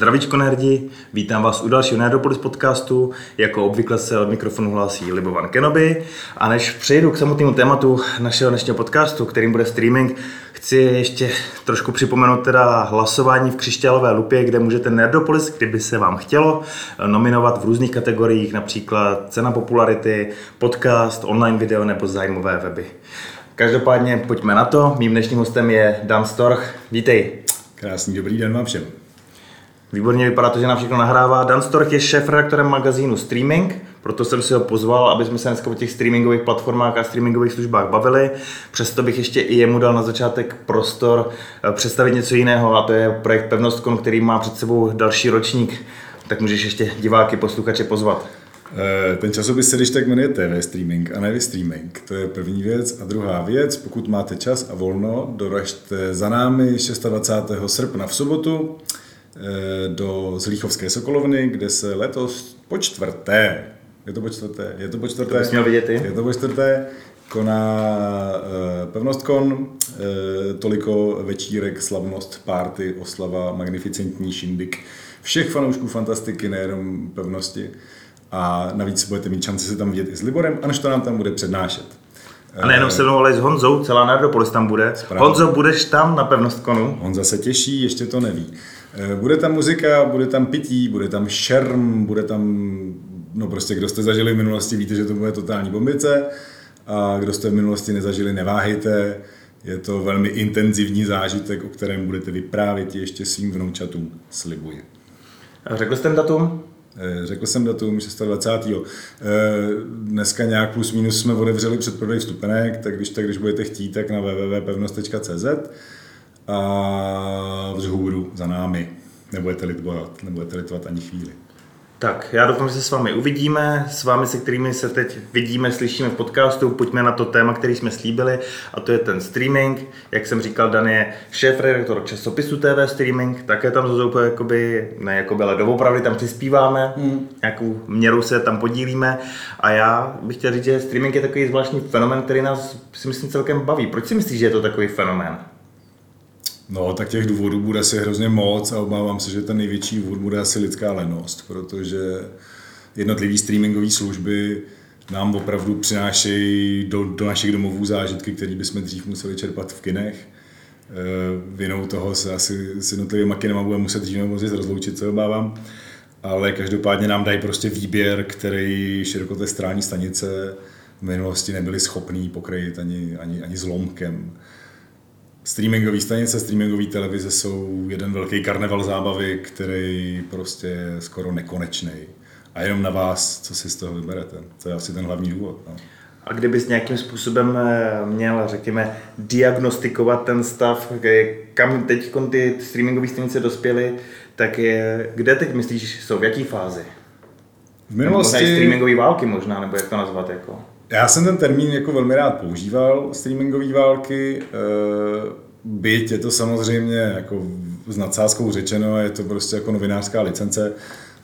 Zdravíčko nerdi, vítám vás u dalšího Nerdopolis podcastu. Jako obvykle se od mikrofonu hlásí Libovan Kenobi. A než přejdu k samotnému tématu našeho dnešního podcastu, kterým bude streaming, chci ještě trošku připomenout teda hlasování v křišťálové lupě, kde můžete Nerdopolis, kdyby se vám chtělo, nominovat v různých kategoriích, například cena popularity, podcast, online video nebo zájmové weby. Každopádně pojďme na to. Mým dnešním hostem je Dan Storch. Vítej. Krásný dobrý den vám všem. Výborně vypadá to, že nám všechno nahrává. Dan Storch je šéf-redaktorem magazínu Streaming, proto jsem si ho pozval, aby jsme se dneska o těch streamingových platformách a streamingových službách bavili. Přesto bych ještě i jemu dal na začátek prostor eh, představit něco jiného a to je projekt Pevnostkon, který má před sebou další ročník. Tak můžeš ještě diváky, posluchače pozvat. Eh, ten časopis se když tak jmenuje TV Streaming a ne Streaming. To je první věc. A druhá věc, pokud máte čas a volno, doražte za námi 26. srpna v sobotu do Zlíchovské Sokolovny, kde se letos po čtvrté, je to po čtvrté, je to po čtvrté, to měl vidět je to po čtvrté, koná uh, pevnostkon, uh, toliko večírek, slavnost, párty, oslava, magnificentní šindik všech fanoušků fantastiky, nejenom pevnosti. A navíc budete mít šanci se tam vidět i s Liborem, a než to nám tam bude přednášet. A nejenom se mnou, ale s Honzou, celá Nardopolis tam bude. Správně. Honzo, budeš tam na pevnostkonu? Honza se těší, ještě to neví. Eh, bude tam muzika, bude tam pití, bude tam šerm, bude tam, no prostě kdo jste zažili v minulosti, víte, že to bude totální bombice a kdo jste v minulosti nezažili, neváhejte. Je to velmi intenzivní zážitek, o kterém budete vyprávět ještě svým vnoučatům, slibuji. A řekl jste datum? Eh, řekl jsem datum 26. Eh, dneska nějak plus minus jsme otevřeli předprodej vstupenek, tak když, tak když budete chtít, tak na www.pevnost.cz a vzhůru za námi. Nebudete litovat, nebudete litovat ani chvíli. Tak, já doufám, že se s vámi uvidíme, s vámi, se kterými se teď vidíme, slyšíme v podcastu. Pojďme na to téma, který jsme slíbili, a to je ten streaming. Jak jsem říkal, Dan je šéf-redaktor časopisu TV Streaming, také tam úplně jakoby, ne jakoby, ale doopravdy tam přispíváme, hmm. nějakou měru se tam podílíme. A já bych chtěl říct, že streaming je takový zvláštní fenomen, který nás si myslím celkem baví. Proč si myslíš, že je to takový fenomén? No, tak těch důvodů bude asi hrozně moc a obávám se, že ten největší důvod bude asi lidská lenost, protože jednotlivé streamingové služby nám opravdu přinášejí do, do našich domovů zážitky, které bychom dřív museli čerpat v kinech. Eh, vinou toho se asi s jednotlivými kinema budeme muset dřív nebo rozloučit, co obávám. Ale každopádně nám dají prostě výběr, který širokotestrální stanice v minulosti nebyly schopný pokrýt ani, ani, ani zlomkem. Streamingové stanice, streamingové televize jsou jeden velký karneval zábavy, který prostě je skoro nekonečný. A jenom na vás, co si z toho vyberete. To je asi ten hlavní důvod. No. A kdybys nějakým způsobem eh, měl, řekněme, diagnostikovat ten stav, kam teď ty streamingové stanice dospěly, tak je, kde teď myslíš, jsou, v jaký fázi? V minulosti... streamingové války možná, nebo jak to nazvat jako? Já jsem ten termín jako velmi rád používal, streamingové války, eh, byť je to samozřejmě jako s nadsázkou řečeno, je to prostě jako novinářská licence.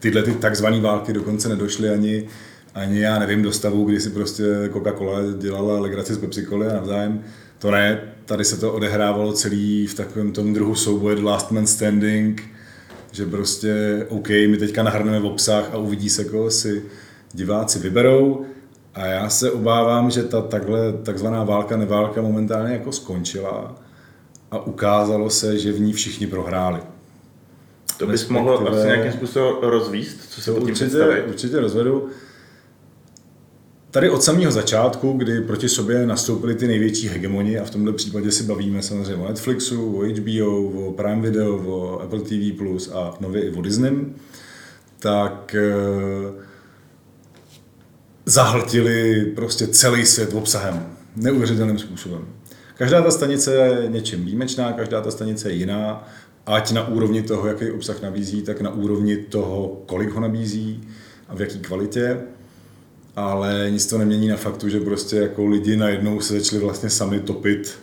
Tyhle ty takzvané války dokonce nedošly ani, ani já nevím do stavu, kdy si prostě Coca-Cola dělala legraci z Pepsi a navzájem. To ne, tady se to odehrávalo celý v takovém tom druhu souboje The Last Man Standing, že prostě OK, my teďka nahrneme v obsah a uvidí se, koho si diváci vyberou a já se obávám, že ta takhle takzvaná válka, neválka momentálně jako skončila a ukázalo se, že v ní všichni prohráli. To bys mohl asi nějakým způsobem rozvíst, co se to určitě, určitě rozvedu. Tady od samého začátku, kdy proti sobě nastoupily ty největší hegemoni, a v tomto případě si bavíme samozřejmě o Netflixu, o HBO, o Prime Video, o Apple TV+, a nově i o Disney, tak eh, zahltili prostě celý svět obsahem. Neuvěřitelným způsobem. Každá ta stanice je něčím výjimečná, každá ta stanice je jiná, ať na úrovni toho, jaký obsah nabízí, tak na úrovni toho, kolik ho nabízí a v jaký kvalitě. Ale nic to nemění na faktu, že prostě jako lidi najednou se začali vlastně sami topit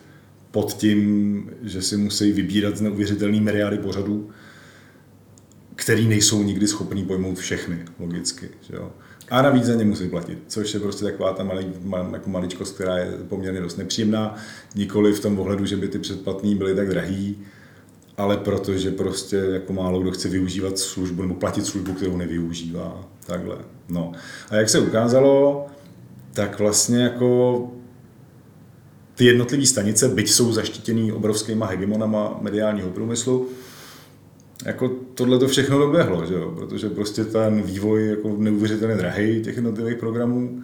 pod tím, že si musí vybírat z neuvěřitelný miliardy pořadů, který nejsou nikdy schopní pojmout všechny, logicky. Že jo? A navíc za ně musí platit, což je prostě taková ta malý, mal, jako maličkost, která je poměrně dost nepříjemná. Nikoli v tom ohledu, že by ty předplatný byly tak drahý, ale protože prostě jako málo kdo chce využívat službu nebo platit službu, kterou nevyužívá. Takhle. No. A jak se ukázalo, tak vlastně jako ty jednotlivé stanice, byť jsou zaštítěný obrovskýma hegemonama mediálního průmyslu, jako tohle to všechno doběhlo, že jo? protože prostě ten vývoj jako neuvěřitelně drahý těch jednotlivých programů.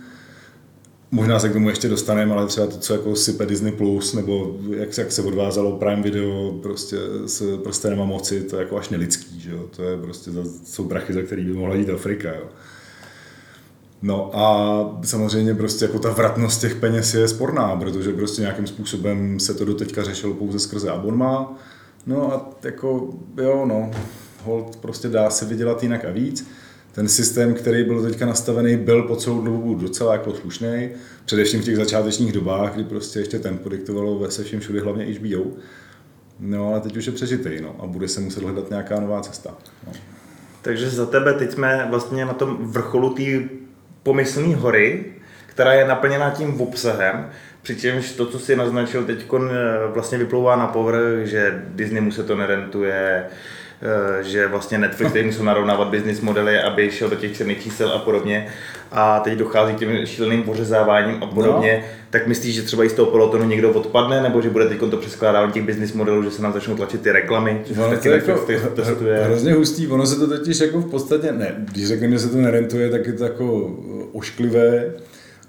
Možná se k tomu ještě dostaneme, ale třeba to, co jako sype Disney+, Plus, nebo jak, jak se odvázalo Prime Video prostě s prstenema moci, to je jako až nelidský, že jo? to je prostě, za, jsou prachy, za který by mohla jít Afrika. Jo? No a samozřejmě prostě jako ta vratnost těch peněz je sporná, protože prostě nějakým způsobem se to doteďka řešilo pouze skrze abonma. No a jako jo, no, hold prostě dá se vydělat jinak a víc. Ten systém, který byl teďka nastavený, byl po celou dobu docela jako slušný, především v těch začátečních dobách, kdy prostě ještě tempo diktovalo ve se všem všude, hlavně HBO. No ale teď už je přežitej, no, a bude se muset hledat nějaká nová cesta. No. Takže za tebe teď jsme vlastně na tom vrcholu té pomyslné hory, která je naplněná tím obsahem, přičemž to, co si naznačil teď, vlastně vyplouvá na povrch, že Disney mu se to nerentuje, eh, že vlastně Netflix tady musel narovnávat business modely, aby šel do těch černých čísel a podobně. A teď dochází k těm šíleným pořezáváním a podobně. No. Tak myslíš, že třeba i z toho pelotonu někdo odpadne, nebo že bude teď to přeskládání těch business modelů, že se nám začnou tlačit ty reklamy? No, to je jako testuje. hrozně hustý, ono se to totiž jako v podstatě, ne, když řekneme, že se to nerentuje, tak je to jako ošklivé,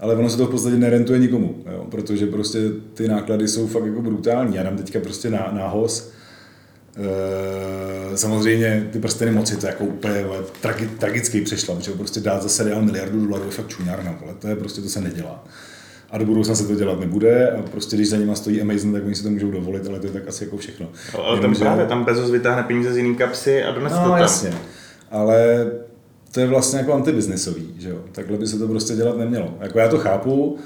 ale ono se to v podstatě nerentuje nikomu, jo, protože prostě ty náklady jsou fakt jako brutální. Já dám teďka prostě na, nához, e, samozřejmě ty prsteny moci, to je jako úplně tragi, tragický přešla, protože prostě dát za seriál miliardu dolarů je fakt čuňárna, ale to je prostě, to se nedělá. A do budoucna se to dělat nebude a prostě když za nima stojí Amazon, tak oni si to můžou dovolit, ale to je tak asi jako všechno. Ale Jenom, tam právě, tam Bezos vytáhne peníze z jiný kapsy a donese no, to tam. jasně. Ale to je vlastně jako antibiznisový, že jo? Takhle by se to prostě dělat nemělo. Jako já to chápu,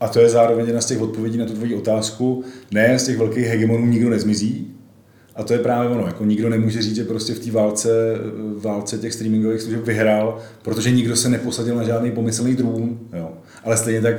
a to je zároveň jedna z těch odpovědí na tu tvoji otázku. Ne, z těch velkých hegemonů nikdo nezmizí, a to je právě ono, jako nikdo nemůže říct, že prostě v té válce, válce těch streamingových služeb vyhrál, protože nikdo se neposadil na žádný pomyslný drům, jo. Ale stejně tak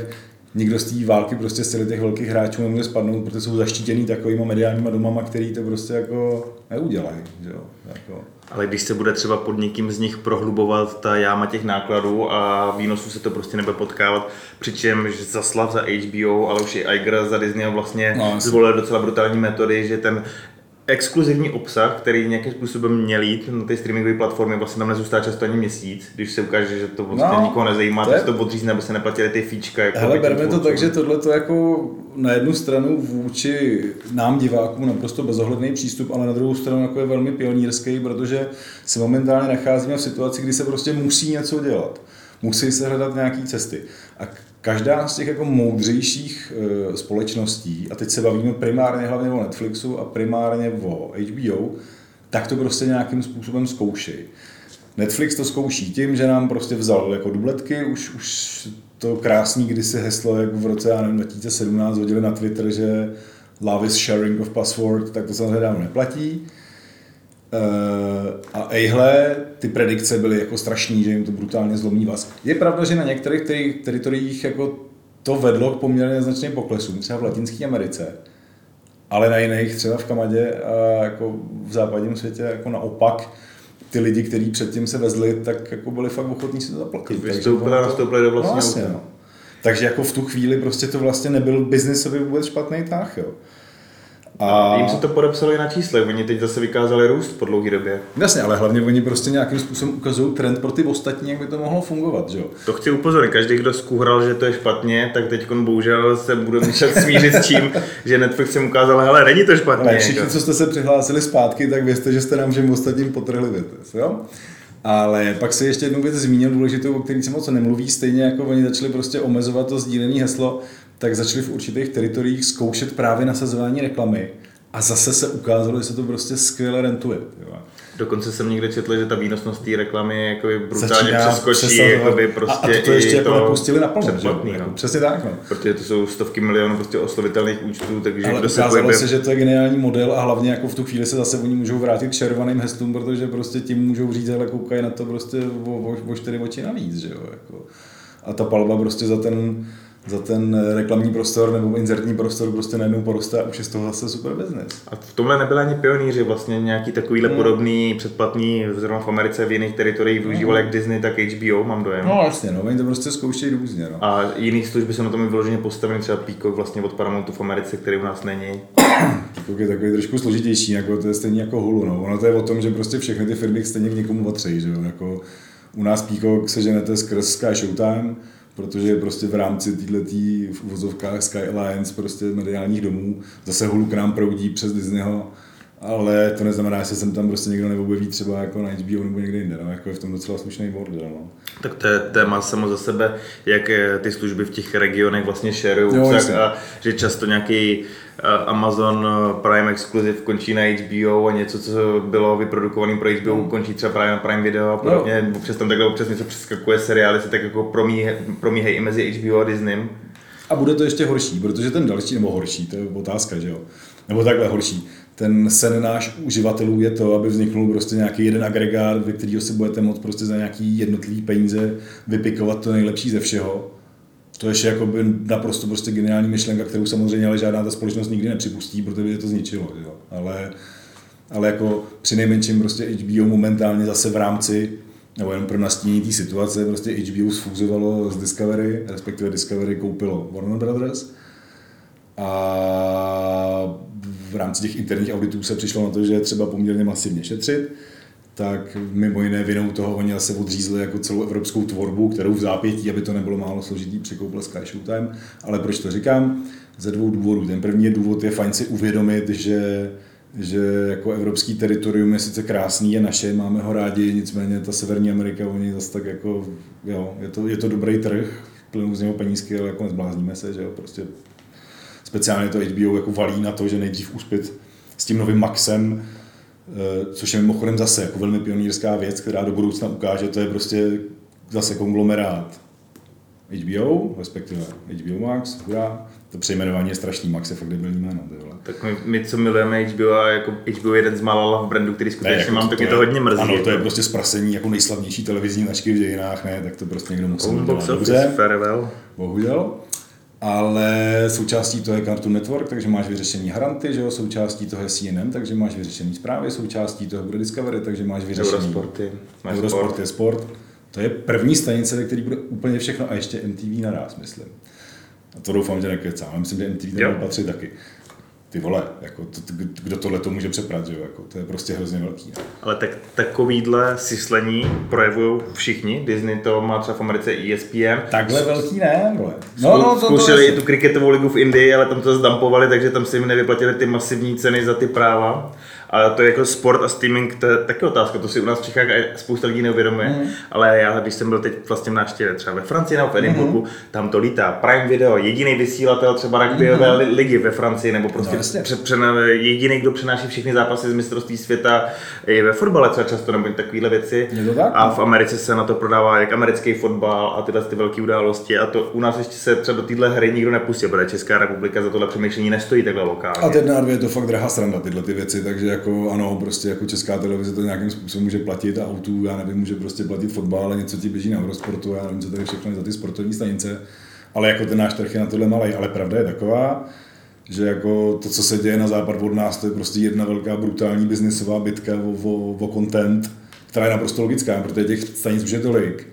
nikdo z té války prostě z těch velkých hráčů nemůže spadnout, protože jsou zaštítěný takovýma mediálníma domama, který to prostě jako neudělají. Jo? Jako. Ale když se bude třeba pod někým z nich prohlubovat ta jáma těch nákladů a výnosů se to prostě nebude potkávat, přičemž Zaslav za HBO, ale už i Iger za Disney vlastně no, zvolil docela brutální metody, že ten exkluzivní obsah, který nějakým způsobem měl jít na té streamingové platformy, vlastně tam nezůstá často ani měsíc, když se ukáže, že to vlastně no, nikoho nezajímá, to tak je... to odřízne, aby se neplatily ty fíčka. Jako Hele, berme to tak, že tohle to jako na jednu stranu vůči nám divákům naprosto bezohledný přístup, ale na druhou stranu jako je velmi pionýrský, protože se momentálně nacházíme v situaci, kdy se prostě musí něco dělat. Musí se hledat nějaké cesty. A každá z těch jako moudřejších e, společností, a teď se bavíme primárně hlavně o Netflixu a primárně o HBO, tak to prostě nějakým způsobem zkouší. Netflix to zkouší tím, že nám prostě vzal jako dubletky, už, už to krásný kdysi heslo, jak v roce já nevím, 2017 hodili na Twitter, že love is sharing of password, tak to samozřejmě dávno neplatí. Eh, a ejhle, ty predikce byly jako strašný, že jim to brutálně zlomí vás. Je pravda, že na některých teritoriích jako to vedlo k poměrně značným poklesům, třeba v Latinské Americe, ale na jiných, třeba v Kanadě a jako v západním světě, jako naopak, ty lidi, kteří předtím se vezli, tak jako byli fakt ochotní si to zaplatit. Vystoupili a nastoupili do vlastního no, vlastně, no. Takže jako v tu chvíli prostě to vlastně nebyl biznisový vůbec špatný tah, jo. A jim se to podepsalo i na čísle, oni teď zase vykázali růst po dlouhé době. Jasně, ale hlavně oni prostě nějakým způsobem ukazují trend pro ty ostatní, jak by to mohlo fungovat, že jo? To chci upozornit, každý, kdo skuhral, že to je špatně, tak teď bohužel se bude muset smířit s tím, že Netflix jim ukázal, ale není to špatně. Ale všichni, co jste se přihlásili zpátky, tak vězte, že jste nám všem ostatním potrhli větev, jo? Ale pak se ještě jednu věc zmínil důležitou, o který se moc nemluví, stejně jako oni začali prostě omezovat to sdílené heslo, tak začali v určitých teritoriích zkoušet právě nasazování reklamy a zase se ukázalo, že se to prostě skvěle rentuje. Jo. Dokonce jsem někde četl, že ta výnosnost té reklamy jako brutálně Začíná přeskočí jakoby prostě a, a to, to ještě jako nepustili na plno, no. jako, Přesně tak. No. Protože to jsou stovky milionů prostě oslovitelných účtů, takže Ale kdo se ukázalo se, že to je geniální model a hlavně jako v tu chvíli se zase oni můžou vrátit k červeným heslům, protože prostě tím můžou říct, ale koukají na to prostě o, o, o čtyři oči navíc, že jo. Jako. A ta palba prostě za ten za ten reklamní prostor nebo inzertní prostor prostě najednou poroste a už je z toho zase super business. A v tomhle nebyla ani pionýři, vlastně nějaký takovýhle hmm. podobný předplatný, zrovna v Americe v jiných teritoriích využíval hmm. jak Disney, tak HBO, mám dojem. No jasně, no, oni to prostě zkoušejí různě. No. A jiný služby jsou na tom vyloženě postaveny, třeba Peacock vlastně od Paramountu v Americe, který u nás není. Peacock je takový trošku složitější, jako to je stejně jako Hulu, no. Ono to je o tom, že prostě všechny ty firmy stejně k někomu patří, že jo, jako u nás Peacock se ženete skrz Sky Showtime, protože prostě v rámci této v uvozovkách Sky Alliance prostě mediálních domů zase hulu k nám proudí přes Disneyho, ale to neznamená, že se tam prostě někdo neobjeví třeba jako na HBO nebo někde jinde, no, jako je v tom docela slušný bordel. No. Tak to je téma samo za sebe, jak ty služby v těch regionech vlastně šerují, a že často nějaký Amazon eh, Prime Exclusive končí na HBO a něco, co bylo vyprodukované pro HBO, no. končí třeba právě na Prime Video a podobně. No. Občas tam takhle občas něco přeskakuje, seriály se tak jako promíhají i mezi HBO a Disney. A bude to ještě horší, protože ten další, nebo horší, to je otázka, že jo? Nebo takhle horší. Ten sen náš uživatelů je to, aby vzniknul prostě nějaký jeden agregát, ve kterého si budete moct prostě za nějaký jednotlivý peníze vypikovat to nejlepší ze všeho to je jako by naprosto prostě geniální myšlenka, kterou samozřejmě ale žádná ta společnost nikdy nepřipustí, protože by to zničilo. Jo. Ale, ale jako při nejmenším prostě HBO momentálně zase v rámci nebo jenom pro nastínění té situace, prostě HBO sfúzovalo z Discovery, respektive Discovery koupilo Warner Brothers a v rámci těch interních auditů se přišlo na to, že je třeba poměrně masivně šetřit tak mimo jiné vinou toho oni se odřízli jako celou evropskou tvorbu, kterou v zápětí, aby to nebylo málo složitý, překoupil Sky Showtime. Ale proč to říkám? Ze dvou důvodů. Ten první důvod je fajn si uvědomit, že že jako evropský teritorium je sice krásný, je naše, máme ho rádi, nicméně ta Severní Amerika, oni zase tak jako, jo, je to, je to dobrý trh, plynou z něho penízky, ale jako nezblázníme se, že jo, prostě speciálně to HBO jako valí na to, že nejdřív uspět s tím novým Maxem, což je mimochodem zase jako velmi pionýrská věc, která do budoucna ukáže, to je prostě zase konglomerát HBO, respektive HBO Max, hurá, to přejmenování je strašný, Max je fakt debilní jméno. Tak my, my, co milujeme HBO a jako HBO je jeden z mála v brandu, který skutečně ne, jako mám, to, tak to, je, to hodně mrzí. Ano, to je prostě zprasení jako nejslavnější televizní značky v dějinách, ne, tak to prostě někdo musí udělat dobře. Farewell. Bohužel ale součástí toho je Cartoon Network, takže máš vyřešení Haranty, že jo? součástí toho je CNN, takže máš vyřešení zprávy, součástí toho bude Discovery, takže máš vyřešení Eurosporty. Eurosport sport. je sport. To je první stanice, ve který bude úplně všechno a ještě MTV naraz, myslím. A to doufám, že nekecám, ale myslím, že MTV tam patří taky ty vole, jako to, kdo tohle to může přeprat, že jo, jako, to je prostě hrozně velký. Ne? Ale tak takovýhle syslení projevují všichni, Disney to má třeba v Americe ESPN. Takhle velký ne, vole. No, no, to, zkoušeli to, to, tu kriketovou ligu v Indii, ale tam to zdampovali, takže tam si jim nevyplatili ty masivní ceny za ty práva. Ale to je jako sport a streaming, to je taky otázka, to si u nás v Čechách spousta lidí neuvědomuje, mm. ale já, když jsem byl teď vlastně v návštěvě třeba ve Francii nebo v Edinburghu, mm. tam to lítá. Prime Video, jediný vysílatel třeba rugbyové mm. ligy ve Francii, nebo prostě no, před, před, jediný, kdo přenáší všechny zápasy z mistrovství světa i ve fotbale třeba často, nebo takovéhle věci. A v Americe se na to prodává jak americký fotbal a tyhle ty velké události a to u nás ještě se třeba do téhle hry nikdo nepustil, protože Česká republika za tohle přemýšlení nestojí takhle lokálně. A teď na je to fakt drahá sranda tyhle ty věci, takže jako ano, prostě jako česká televize to nějakým způsobem může platit a autů, já nevím, může prostě platit fotbal, ale něco ti běží na Eurosportu, já nevím, co tady všechno je za ty sportovní stanice, ale jako ten náš trh je na tohle malý, ale pravda je taková, že jako to, co se děje na západ od nás, to je prostě jedna velká brutální biznisová bitka o, o, o content, která je naprosto logická, protože těch stanic už je tolik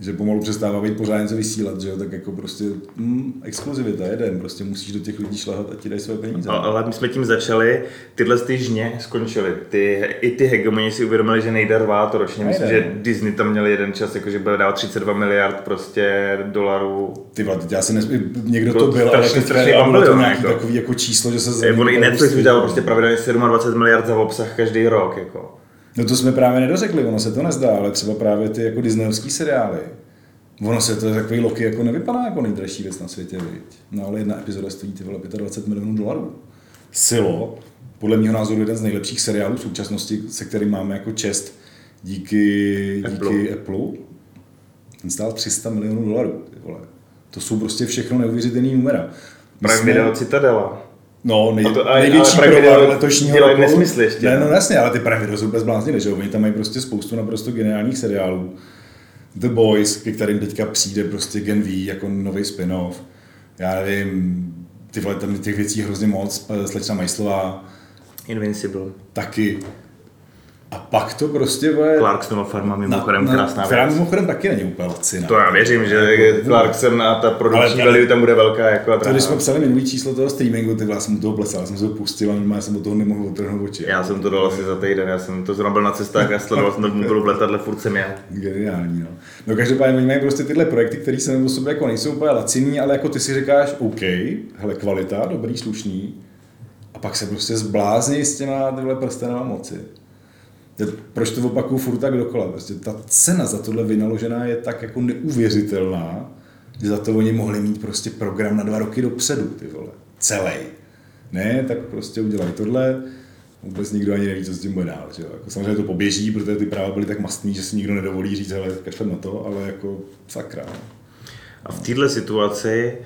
že pomalu přestává být pořád něco vysílat, že jo, tak jako prostě mm, exkluzivita, jeden, prostě musíš do těch lidí šlahat a ti dají své peníze. Ale, ale my jsme tím začali, tyhle ty žně skončily, ty, i ty hegemoni si uvědomili, že nejde rvát to ročně, myslím, že Disney tam měl jeden čas, jako že bude dávat 32 miliard prostě dolarů. Ty vole, já si nesmí, někdo to, to byl, ale teď bylo to nějaký jako. takový jako číslo, že se... On i Netflix vydával prostě pravidelně 27 miliard za obsah každý rok, jako. No to jsme právě nedořekli, ono se to nezdá, ale třeba právě ty jako Disneyovský seriály. Ono se to takový Loki jako nevypadá jako nejdražší věc na světě, viď? No ale jedna epizoda stojí ty vole 25 milionů dolarů. Silo, podle mého názoru jeden z nejlepších seriálů v současnosti, se kterým máme jako čest díky Apple. díky Apple. Ten stál 300 milionů dolarů, ty vole. To jsou prostě všechno neuvěřitelné numera. Prime Video Citadela. No, nej, to, ale, největší ale provar letošního roku. nesmysly ještě. Ne, no, jasně, ale ty Prime Video jsou bezbláznili, že Oni tam mají prostě spoustu naprosto geniálních seriálů. The Boys, ke kterým teďka přijde prostě Gen V jako nový spin-off. já nevím, ty vole, tam těch věcí hrozně moc, slečna Majslová, Invincible. taky. A pak to prostě bude... Clarksonova farma mimochodem na, krásná Která mimochodem taky není úplně laciná. To já věřím, že Clarkson a ta produkční value tam bude velká. Jako to, když jsme psali minulý číslo toho streamingu, ty já jsem u toho plesal, jsem se to pustil a já jsem u toho nemohl otrhnout oči. Já jsem to dal asi za týden, já jsem to zrovna byl na cestách a sledoval jsem to byl v letadle, furt jsem já. Geniální, no. No každopádně oni mají prostě tyhle projekty, které se nebo sobě jako nejsou úplně laciný, ale jako ty si říkáš, OK, hele, kvalita, dobrý, slušný, a pak se prostě zblázní s těma tyhle prstenama moci proč to opakuju furt tak dokola? Prostě ta cena za tohle vynaložená je tak jako neuvěřitelná, že za to oni mohli mít prostě program na dva roky dopředu, ty vole. Celý. Ne, tak prostě udělají tohle, vůbec nikdo ani neví, co s tím bude dál. Že? Jako samozřejmě to poběží, protože ty práva byly tak mastný, že si nikdo nedovolí říct, ale kašlem na to, ale jako sakra. No. A v této situaci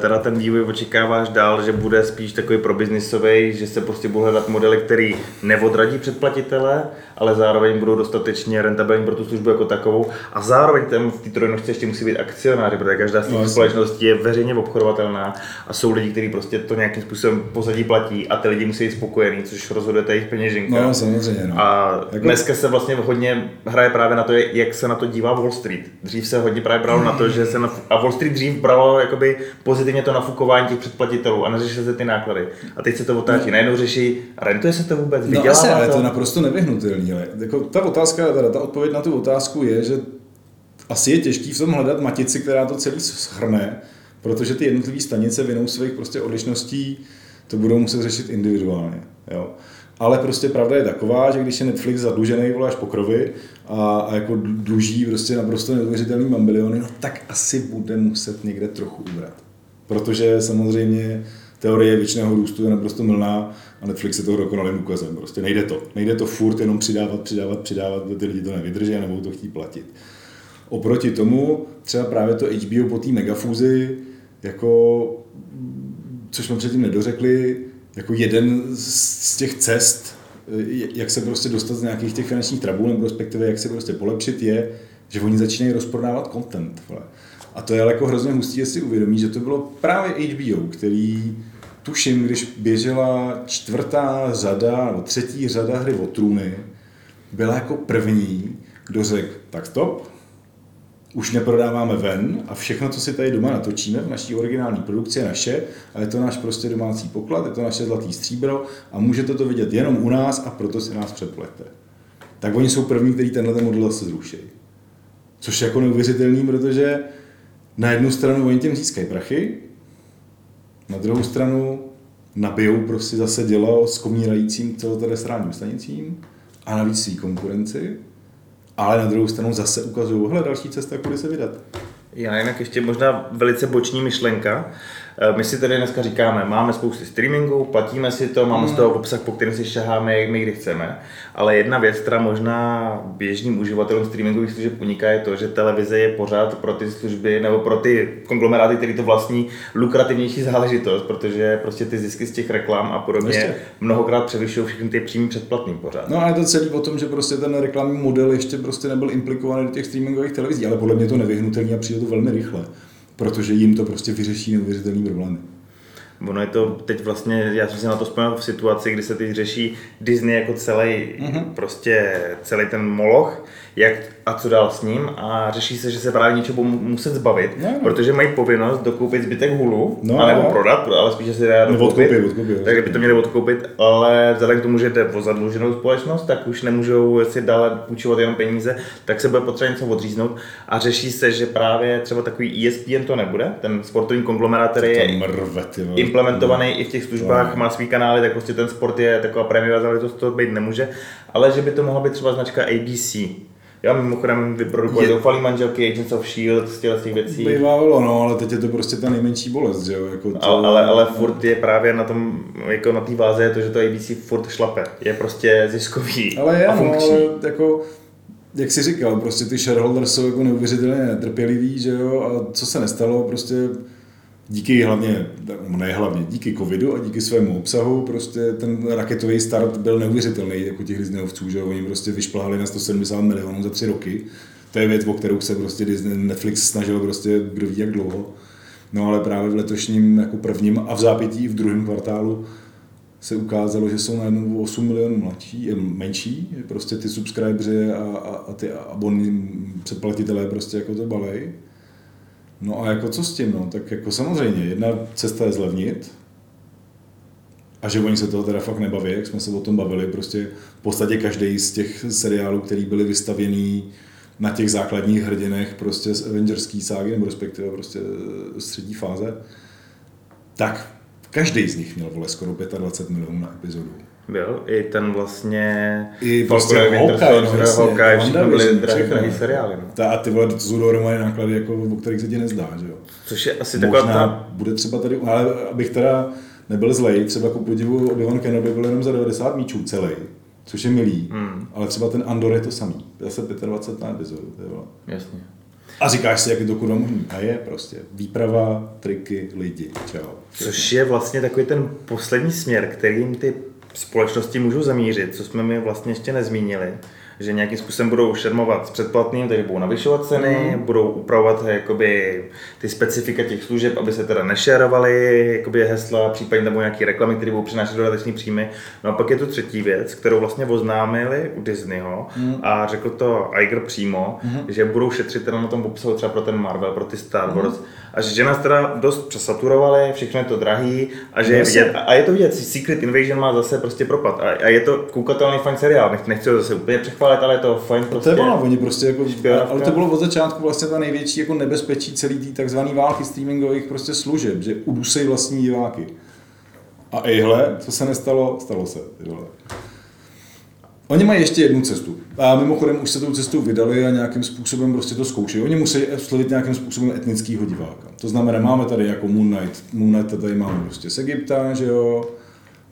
teda ten vývoj očekáváš dál, že bude spíš takový pro biznisový, že se prostě budou hledat modely, který neodradí předplatitele, ale zároveň budou dostatečně rentabilní pro tu službu jako takovou. A zároveň tam v té trojnožce ještě musí být akcionáři, protože každá z těch no, společností je veřejně obchodovatelná a jsou lidi, kteří prostě to nějakým způsobem pozadí platí a ty lidi musí být spokojení, což rozhoduje jejich peněženka. No, samozřejmě. No. A jako... dneska se vlastně hodně hraje právě na to, jak se na to dívá Wall Street. Dřív se hodně právě bralo na to, že se na, a Wall Street dřív bralo jakoby pozitivně to nafukování těch předplatitelů a neřešili se ty náklady. A teď se to otáčí. No. Najednou řeší, rentuje se to vůbec, no, asi, ale to? je naprosto nevyhnutelný. Ale jako ta otázka, teda ta odpověď na tu otázku je, že asi je těžký v tom hledat matici, která to celý schrne, protože ty jednotlivé stanice vinou svých prostě odlišností to budou muset řešit individuálně. Jo. Ale prostě pravda je taková, že když je Netflix zadlužený vole až po krovi a, a jako dluží prostě naprosto neuvěřitelný mambiliony, no tak asi bude muset někde trochu ubrat protože samozřejmě teorie věčného růstu je naprosto mlná a Netflix je toho dokonalým ukazem. Prostě nejde to. Nejde to furt jenom přidávat, přidávat, přidávat, ty lidi to nevydrží a nebudou to chtít platit. Oproti tomu třeba právě to HBO po té megafúzi, jako, což jsme předtím nedořekli, jako jeden z těch cest, jak se prostě dostat z nějakých těch finančních trabů, nebo respektive jak se prostě polepšit, je, že oni začínají rozprodávat content. Vole. A to je ale jako hrozně hustý, jestli uvědomí, že to bylo právě HBO, který tuším, když běžela čtvrtá řada nebo třetí řada hry o trůny, byla jako první, kdo řekl, tak stop, už neprodáváme ven a všechno, co si tady doma natočíme v naší originální produkci je naše a je to náš prostě domácí poklad, je to naše zlatý stříbro a můžete to vidět jenom u nás a proto si nás přeplete. Tak oni jsou první, kteří tenhle model se zruší. Což je jako neuvěřitelný, protože na jednu stranu oni tím získají prachy, na druhou stranu nabijou prostě zase dělo s komírajícím celoterestrálním stanicím a navíc svý konkurenci, ale na druhou stranu zase ukazují, hele, další cesta, kudy se vydat. Já jinak ještě možná velice boční myšlenka. Eh, my si tady dneska říkáme, máme spousty streamingů, platíme si to, máme z toho obsah, po kterém si šaháme, jak my kdy chceme. Ale jedna věc, která možná běžným uživatelům streamingových služeb uniká, je to, že televize je pořád pro ty služby nebo pro ty konglomeráty, které to vlastní, lukrativnější záležitost, protože prostě ty zisky z těch reklam a podobně ještě. mnohokrát převyšují všechny ty přímý předplatný pořád. No a je to celý o tom, že prostě ten reklamní model ještě prostě nebyl implikovaný do těch streamingových televizí, ale podle mě to nevyhnutelný a přijde to velmi rychle protože jim to prostě vyřeší neuvěřitelný problémy. Ono je to teď vlastně, já jsem si na to vzpomněl v situaci, kdy se teď řeší Disney jako celý, mm-hmm. prostě celý ten moloch, jak a co dál s ním a řeší se, že se právě něčeho muset zbavit, no. protože mají povinnost dokoupit zbytek hulu, no, nebo no. prodat, ale spíše si dá dokoupit, odkoupit, odkoupit, takže by to měli odkoupit, ale vzhledem k tomu, že jde o zadluženou společnost, tak už nemůžou si dále půjčovat jenom peníze, tak se bude potřeba něco odříznout a řeší se, že právě třeba takový ESPN to nebude, ten sportovní konglomerát, který je mrve, implementovaný no. i v těch službách, no. má svý kanály, tak prostě ten sport je taková prémiová záležitost, to být nemůže, ale že by to mohla být třeba značka ABC, já mimochodem vyprodukoval je... doufalý manželky, Agents of S.H.I.E.L.D. z těch věcí. Bývávalo, no, ale teď je to prostě ta nejmenší bolest, že jo? Jako to... ale, ale, ale, furt je právě na tom, jako na té váze je to, že to ABC furt šlape. Je prostě ziskový ale je, a funkční. No, ale jako, jak jsi říkal, prostě ty shareholders jsou jako neuvěřitelně netrpěliví, že jo, a co se nestalo, prostě díky hlavně, ne hlavně, díky covidu a díky svému obsahu, prostě ten raketový start byl neuvěřitelný jako těch Disneyovců, že oni prostě vyšplhali na 170 milionů za tři roky. To je věc, o kterou se prostě Disney, Netflix snažil prostě kdo ví jak dlouho. No ale právě v letošním jako prvním a v zápětí v druhém kvartálu se ukázalo, že jsou najednou 8 milionů mladší, menší, prostě ty subscribeři a, a, a ty abony předplatitelé prostě jako to balej. No a jako co s tím, no? Tak jako samozřejmě, jedna cesta je zlevnit, a že oni se toho teda fakt nebaví, jak jsme se o tom bavili, prostě v podstatě každý z těch seriálů, který byly vystavěný na těch základních hrdinech prostě z Avengerský ságy, nebo respektive prostě střední fáze, tak každý z nich měl vole skoro 25 milionů na epizodu. Byl, i ten vlastně... I prostě Hawkeye, no jasně, Hawkeye, všechno byly drahý, drahý seriály. No. Ta, a ty vole, to jsou dohromady náklady, jako, o kterých se ti nezdá, že jo. Což je asi Možná taková ta... bude třeba tady, ale abych teda nebyl zlej, třeba ku podivu Obi-Wan Kenobi byl jenom za 90 míčů celý, což je milý, Hmm, ale třeba ten Andor je to samý, zase 25 na epizodu, ty vole. jasně. A říkáš si, jak je to kurva možný. A je prostě. Výprava, triky, lidi. Čau. Což je vlastně takový ten poslední směr, kterým ty společnosti můžou zamířit, co jsme mi vlastně ještě nezmínili, že nějakým způsobem budou šermovat s předplatným, takže budou navyšovat ceny, Mhm. budou upravovat jakoby, ty specifika těch služeb, aby se teda nešerovaly jakoby hesla, případně tam budou nějaké reklamy, které budou přinášet dodatečné příjmy. No a pak je tu třetí věc, kterou vlastně oznámili u Disneyho Mhm. a řekl to Iger přímo, že budou šetřit teda na tom obsahu třeba pro ten Marvel, pro ty Star Mhm. Wars a že nás teda dost přesaturovali, všechno je to drahý a že je vidět, a je to vidět, Secret Invasion má zase prostě propad a, a je to koukatelný fajn seriál, Nech, nechci ho zase úplně přechválit, ale je to fajn To prostě. je ono, oni prostě jako, ale to bylo od začátku vlastně ta největší jako nebezpečí celý té takzvané války streamingových prostě služeb, že udusej vlastní diváky. A ejhle, co se nestalo, stalo se. Ty vole. Oni mají ještě jednu cestu. A mimochodem už se tou cestou vydali a nějakým způsobem prostě to zkoušejí. Oni musí oslovit nějakým způsobem etnického diváka. To znamená, máme tady jako Moon Knight. Moon Knight tady máme prostě z Egypta, že jo.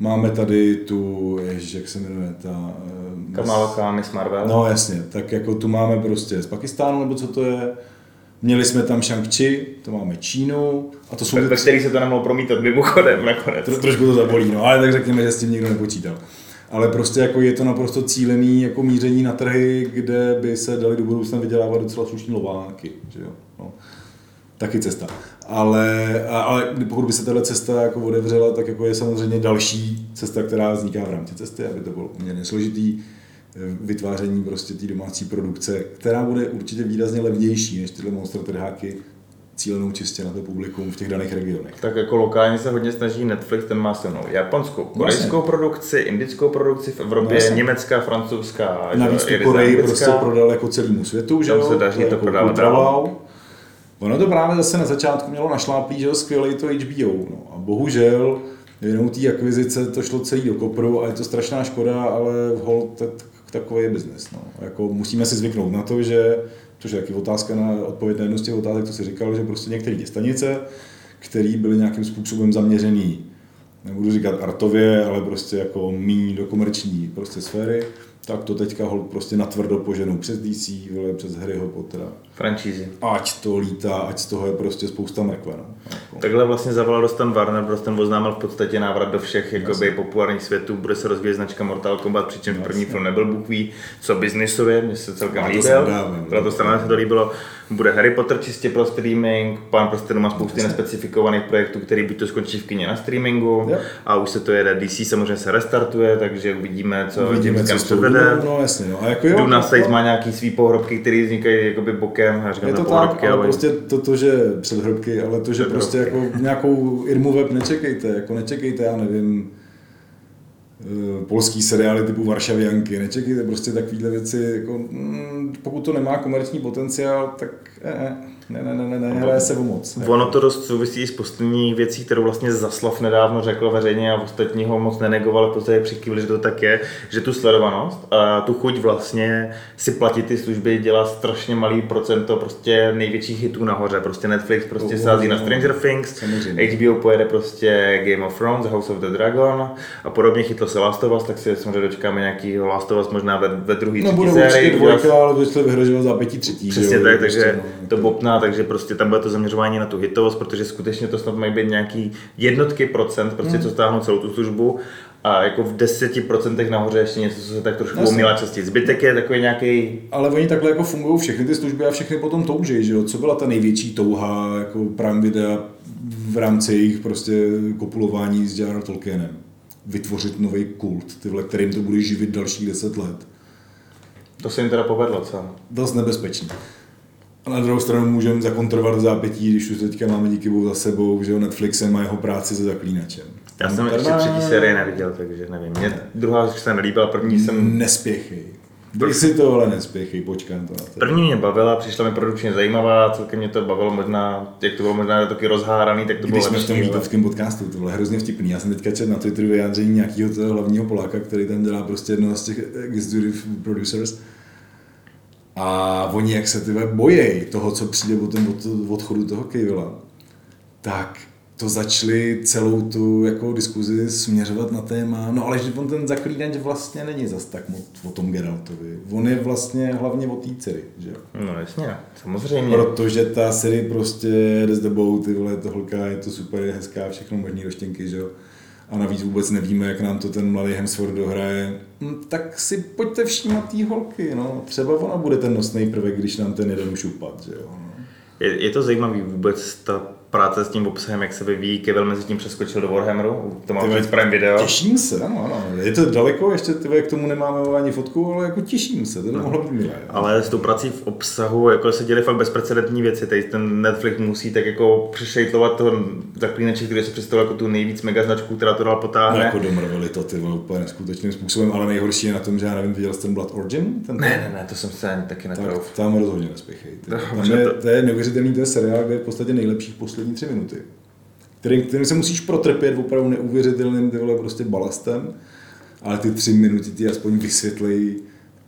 Máme tady tu, ježiš, jak se jmenuje ta... eh, Kamala Khan, Miss Marvel. No jasně, tak jako tu máme prostě z Pakistánu, nebo co to je. Měli jsme tam Shang-Chi, to máme Čínu a to jsou ve, ve který se to nemohlo promítat mimochodem nakonec. Tro, trošku to zabolí, no, ale tak řekněme, že s tím nikdo nepočítal. Ale prostě jako je to naprosto cílený jako míření na trhy, kde by se dali do budoucna vydělávat docela slušní lovánky, že jo. No. Taky cesta. Ale, ale pokud by se tahle cesta jako otevřela, tak jako je samozřejmě další cesta, která vzniká v rámci cesty, aby to bylo poměrně složitý eh, vytváření prostě té domácí produkce, která bude určitě výrazně levnější než tyhle monster trháky cílenou čistě na to publikum v těch daných regionech. Tak jako lokálně se hodně snaží Netflix, ten má silnou japonskou, korejskou produkci, indickou produkci v Evropě, No jasně. německá, francouzská, Navíc tu Koreji prostě prodal jako celému světu, že Tam se daří to jako prodávat. Ono to právě zase na začátku mělo našláplý, že skvělý to HBO. No. A bohužel, jenom té akvizice to šlo celý do kopru a je to strašná škoda, ale hold, tak, takový je biznes. No. Jako musíme si zvyknout na to, že, což je taky otázka na odpověď na jednu z těch otázek, co si říkal, že prostě některé ty stanice, které byly nějakým způsobem zaměřený, nebudu říkat artově, ale prostě jako míň do komerční prostě sféry, tak to teďka hold prostě natvrdo poženou přes DC, přes Harryho Pottera. Franšízy. Ať to lítá, ať z toho je prostě spousta mrkve. No. Jako. Takhle vlastně zavolal Dostan Warner, Dostan oznámil v podstatě návrat do všech jakoby, populárních světů, bude se rozvíjet značka Mortal Kombat, přičemž první film nebyl Bůh ví, co biznisově, mně se celkem to líbil, byla to no. strana, se to líbilo, bude Harry Potter čistě pro streaming, pán prostě má spousty nespecifikovaných projektů, který buď to skončí v kině na streamingu, Jo. a už se to jede, DC samozřejmě se restartuje, takže uvidíme, co Uvidíme, co předvede. Dunou, no jasně, no. A jako jo, Duna States jako- má nějaký svý pohrobky, které vznikají jakoby bokem, já říkám je to tak, pohrobky, ale ale prostě to, to, že předhrobky, ale to, že Předhrobky. prostě jako nějakou Irmu web nečekejte, jako nečekejte, já nevím, eh, polský seriály typu Varšavianky, nečekejte prostě takovéhle věci, jako, mm, pokud to nemá komerční potenciál, tak eh, eh, ne, ne, ne, ne, ne, hraje se o moc. Ono to dost souvisí s poslední věcí, kterou vlastně Zaslav nedávno řekl veřejně a ostatní ho moc nenegovali, protože přikývli, že to tak je, že tu sledovanost a tu chuť vlastně si platit ty služby dělá strašně malý procento prostě největších hitů nahoře. Prostě Netflix prostě Oh, sází na no. Stranger Things, Samozřejmě. HBO pojede prostě Game of Thrones, House of the Dragon a podobně chytlo se Last of Us, tak si samozřejmě dočkáme nějaký Last of Us možná ve, ve druhé No třetí bude sérii. určitě dvojka, ale začali vyhrožovat za pětí třetí. Přesně jo, tak, prostě, takže no, to jako- takže prostě tam bude to zaměřování na tu hitovost, protože skutečně to snad mají být nějaký jednotky procent, prostě Hmm. co stáhnou celou tu službu a jako v deseti procentech nahoře ještě něco, co se tak trošku omílá častěji. Zbytek je takový nějaký Ale oni takhle jako fungují všechny ty služby a všechny potom touží, že jo? Co byla ta největší touha jako Prime Video v rámci jejich prostě kopulování s J.R. Tolkienem vytvořit nový kult, tyhle, kterým to bude živit dalších deset let. To se jim teda povedlo, co? Dost nebezpečný. A na druhou stranu můžeme zakontrovat v zápětí, když už teďka máme díky bohu za sebou, že jo, Netflixem a jeho práci se zaklínačem. Já jsem ještě třetí série neviděl, takže nevím. Mě druhá se nelíbila, první jsem... Nespěchej. Dej si to, ale nespěchej, počkám to na to. První mě bavila, přišla mi produkčně zajímavá, celkem mě to bavilo možná, jak to bylo možná taky rozháraný, tak to bylo Když jsme v tom Vítavském podcastu, to bylo hrozně vtipný. Já jsem teďka četl na Twitteru vyjádření nějakého toho hlavního Poláka, který tam dělá prostě jednoho z těch executive producers. A oni, jak se tyhle bojejí toho, co přijde od odchodu toho Kejvila, tak to začali celou tu jako diskuzi směřovat na téma, no ale že on ten zaklínač vlastně není zas tak moc o tom Geraltovi. On je vlastně hlavně o té dcery, že jo. No jasně, samozřejmě. Protože ta série prostě jede s dobou, ty vole, to holka, je to super, je hezká, všechno možný roštěnky, že jo. A navíc vůbec nevíme, jak nám to ten mladý Hemsworth dohraje. Hm, tak si pojďte všímat té holky, no. Třeba ona bude ten nosný prvek, když nám ten jeden už upad, že jo. No. Je, je to zajímavý vůbec ta práce s tím obsahem, jak se vyvíjí. Kevil mezi tím přeskočil do Warhammeru, to má Ty vole, přes Prime Video. Těším se, ano, ano. Je to daleko, ještě ty k tomu nemáme ani fotku, ale jako těším se, to by mohlo být milé. Ale s tou prací v obsahu jako se děly fakt bezprecedentní věci. Tady ten Netflix musí tak jako přešejtlovat toho zaklínače, který se představil jako tu nejvíc mega značku, která to dál No, potáhne. jako domrvili to ty úplně neskutečným způsobem, ale nejhorší je na tom, že já nevím, viděl jsi ten Blood Origin? Ten Ne, ne, ne, to jsem se ani taky netrouf. Tak tam rozhodně nespěchej. No, Tam je, to- je neuvěřitelný, to je seriál, kde je v podstatě nejlepších poslední tři minuty. Kterým, kterým se musíš protrpět opravdu neuvěřitelným ty vole, prostě balastem, ale ty tři minuty ti aspoň vysvětlejí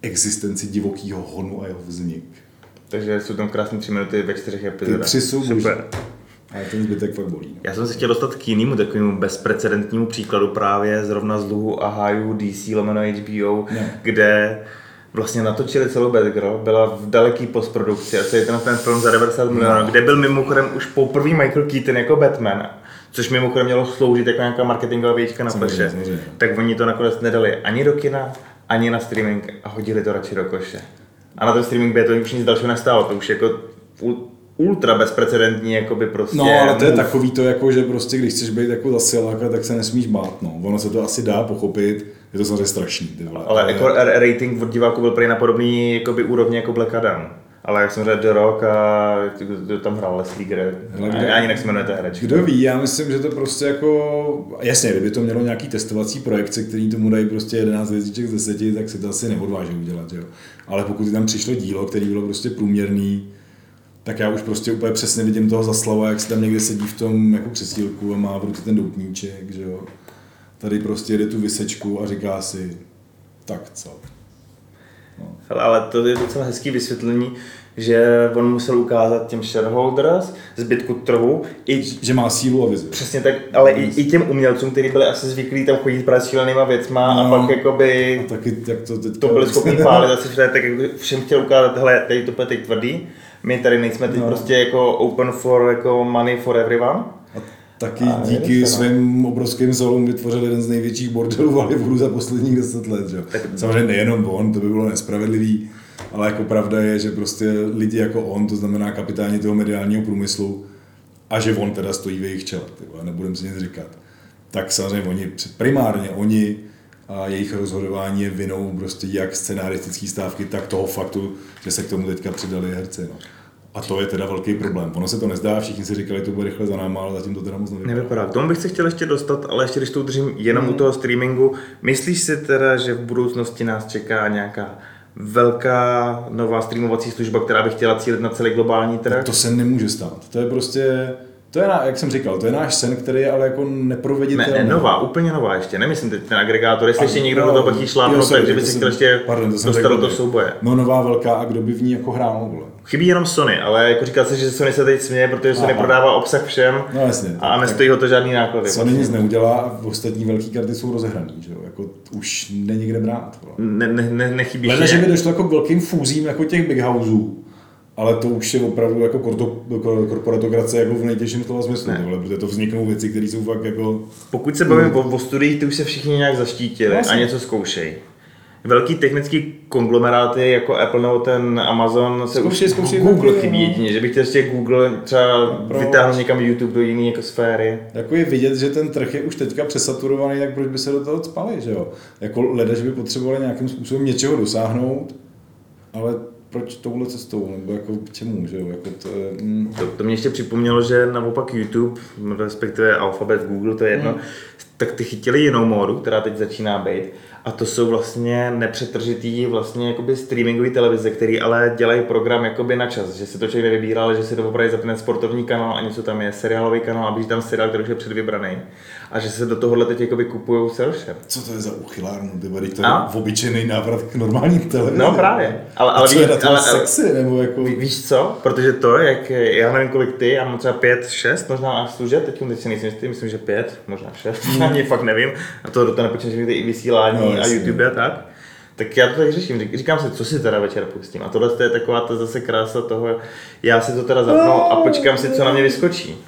existenci divokého honu a jeho vznik. Takže jsou tam krásné tři minuty ve čtyřech epizodách. tři jsou Super. A ten zbytek fakt bolí. No. Já jsem se chtěl dostat k jinému takovému bezprecedentnímu příkladu právě zrovna z dluhu a hájů DC lomeno HBO, Ne. kde vlastně natočili celou Batgirl, byla v daleký postprodukci a celý ten, ten film za 90 milionů, kde byl mimochodem už poprvé Michael Keaton jako Batman, což mimochodem mělo sloužit jako nějaká marketingová věčka na pleše, tak oni to nakonec nedali ani do kina, ani na streaming a hodili to radši do koše. A na ten streaming by to už nic dalšího nestálo, to už jako ultra bezprecedentní, jakoby prostě No, ale to je takový to, jako, že prostě když chceš být jako zasiláka, tak se nesmíš bát. No. Ono se to asi dá pochopit, je to samozřejmě strašný. Ty vole. Ale jako rating od diváků byl prý na podobný jakoby, úrovni jako Black Adam. Ale jak jsem řekl, The Rock a kdo tam hrál Leslie Gray. Ani, ani nech se jmenuje ta herečka. Kdo ví, já myslím, že to prostě jako, jasně, kdyby to mělo nějaký testovací projekce, který tomu dají prostě 11 hvězdiček z 10, tak si to asi neodváží udělat, jo. Ale pokud by tam přišlo dílo, který bylo prostě průměrný, tak já už prostě úplně přesně vidím toho zaslava, jak se tam někde sedí v tom jako křesílku a má v ruce ten doutníček, že jo. Tady prostě jede tu vysečku a říká si, tak co. Hele, ale to je docela hezký vysvětlení, že on musel ukázat těm shareholders, zbytku trhu, i Že má sílu a vizi. přesně tak, ale i, i těm umělcům, kteří byli asi zvyklí tam chodit právě s šílenýma věcma No. a pak jakoby A taky, jak to to byli schopni pálit, asi všude, tak všem chtěl ukázat, hele, tady to bude teď tvrdý, my tady nejsme teď No. prostě jako open for jako money for everyone. A taky A díky se, no. svým obrovským salům vytvořil jeden z největších bordelů v Hollywoodu za posledních deset let. Že? Tak- Samozřejmě nejenom on, to by bylo nespravedlivý, ale jako pravda je, že prostě lidi jako on, to znamená kapitáni toho mediálního průmyslu, a že on teda stojí v jejich čele, nebudem si nic říkat, tak samozřejmě oni, primárně oni a jejich rozhodování je vinou prostě jak scenaristické stávky, tak toho faktu, že se k tomu teďka přidali herci. No. A to je teda velký problém. Ono se to nezdá, všichni si říkali, to bude rychle za náma, ale zatím to teda moc nevypadá. Nevypadá. K tomu bych se chtěl ještě dostat, ale ještě když to udržím jenom u toho streamingu, myslíš si teda, že v budoucnosti nás čeká nějaká velká nová streamovací služba, která by chtěla cílit na celý globální trh? To se nemůže stát. To je prostě, to je, jak jsem říkal, to je náš sen, který je ale jako Ne, neproveditelný. ne, nová, úplně nová ještě. Nemyslím teď ten agregátor, jestli A- ještě někdo do toho jo, šlápnout, takže by si chtěl ještě pardon, to jsem dostat do toho souboje. No nová velká a kdo by v ní jako hrál, vole. Chybí jenom Sony, ale jako říkal jsi, že Sony se teď směje, protože Sony Aha. prodává obsah všem No jasně. a tak- nestojí ho to žádný náklady. Sony nic neudělá a ostatní velké karty jsou rozehraný, že jo? Jako už není kde brát. Vole. Ne, ne, ne, nechybí Leda, že by došlo jako k velkým fúzím jako těch big houseů, ale to už je opravdu jako korporatokracie jako v nejtěžším slova smyslu, Ne. protože to vzniknou věci, které jsou fakt jako... Pokud se bavíme o, o studiích, ty už se všichni nějak zaštítili jasně. a něco zkoušej. velký technický konglomeráty jako Apple nebo ten Amazon se Zkoušej, už zkoušej Google chybí no. jedině, že bych chtěl ještě Google třeba Proč? vytáhl někam YouTube do jiné jako sféry. Jako je vidět, že ten trh je už teďka přesaturovaný, tak proč by se do toho spali, že jo? Jako leda, že by potřebovali nějakým způsobem něčeho dosáhnout, ale proč touhle cestou, nebo jako k čemu, že jo? Jako to je, mm, To, to mě ještě připomnělo, že naopak YouTube, respektive Alphabet, Google, to je jedno, Hmm. tak ty chytili jinou módu, která teď začíná být. A to jsou vlastně nepřetržitý vlastně jakoby streamingové televize, který ale dělají program jakoby na čas, že si to člověk nevybírá, ale že si to opravdu zapne sportovní kanál a něco tam je, seriálový kanál a běží tam seriál, který už je předvybraný. A že se do tohohle teď jakoby kupují se rošem. co to je za uchylárnu, ty vady, to A? je obyčejný návrat k normální televizi. No právě. Ale, ale, víš, ale, ale, sexy, nebo jako... Ví- Víš co? Protože to, jak já nevím kolik ty, já mám třeba pět, šest možná služeb, teď teď si nejsem jistý, myslím, že pět, možná šest, ani fakt nevím. A to do toho nepočítám, že i vysílání No, a. YouTube a tak. Tak já to tak řeším, Řík- říkám si, co si teda večer pustím. A tohle je taková ta zase krása toho, já si to teda zapnu a počkám si, co na mě vyskočí.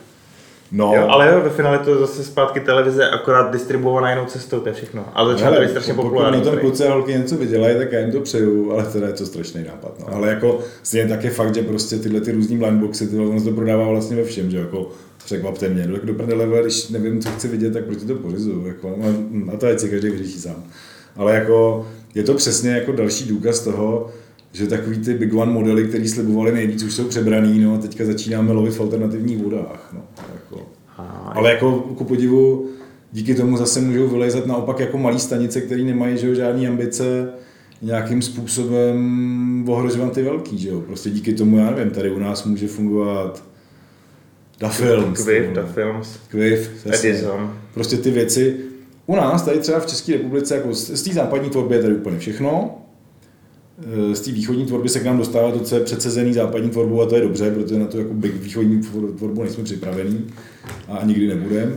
No, Jo, ale jo, ve finále to zase zpátky televize, akorát distribuovaná jinou cestou, to je všechno. Ale začíná to být strašně pokud populární. na tom kluci a holky něco vydělají, tak já jim to přeju, ale teda je to strašný nápad. No. Ale jako stejně tak je fakt, že prostě tyhle ty různý blindboxy, ty se to prodává vlastně ve všem, že jako překvapte mě, do, do prdele, když nevím, co chci vidět, tak proč to pořizuju, jako, no, a to ať si každý vyřeší sám. Ale jako je to přesně jako další důkaz toho, že takový ty Big One modely, který slibovali nejvíc, už jsou přebraný, no a teďka začínáme lovit v alternativních vodách. No, jako. A- Ale jako ku podivu, díky tomu zase můžou vylezat naopak jako malé stanice, které nemají že jo, žádný ambice nějakým způsobem ohrožovat ty velký, že jo. Prostě díky tomu, já nevím, tady u nás může fungovat Da Films. Quiff, The Films, Quiff. Edison. Prostě ty věci. U nás tady třeba v České republice, jako z z té západní tvorby je tady úplně všechno. Z té východní tvorby se k nám dostává to, co je předsezený západní tvorbou a to je dobře, protože na to jako východní tvor- tvorbu nejsme připravení a nikdy nebudeme.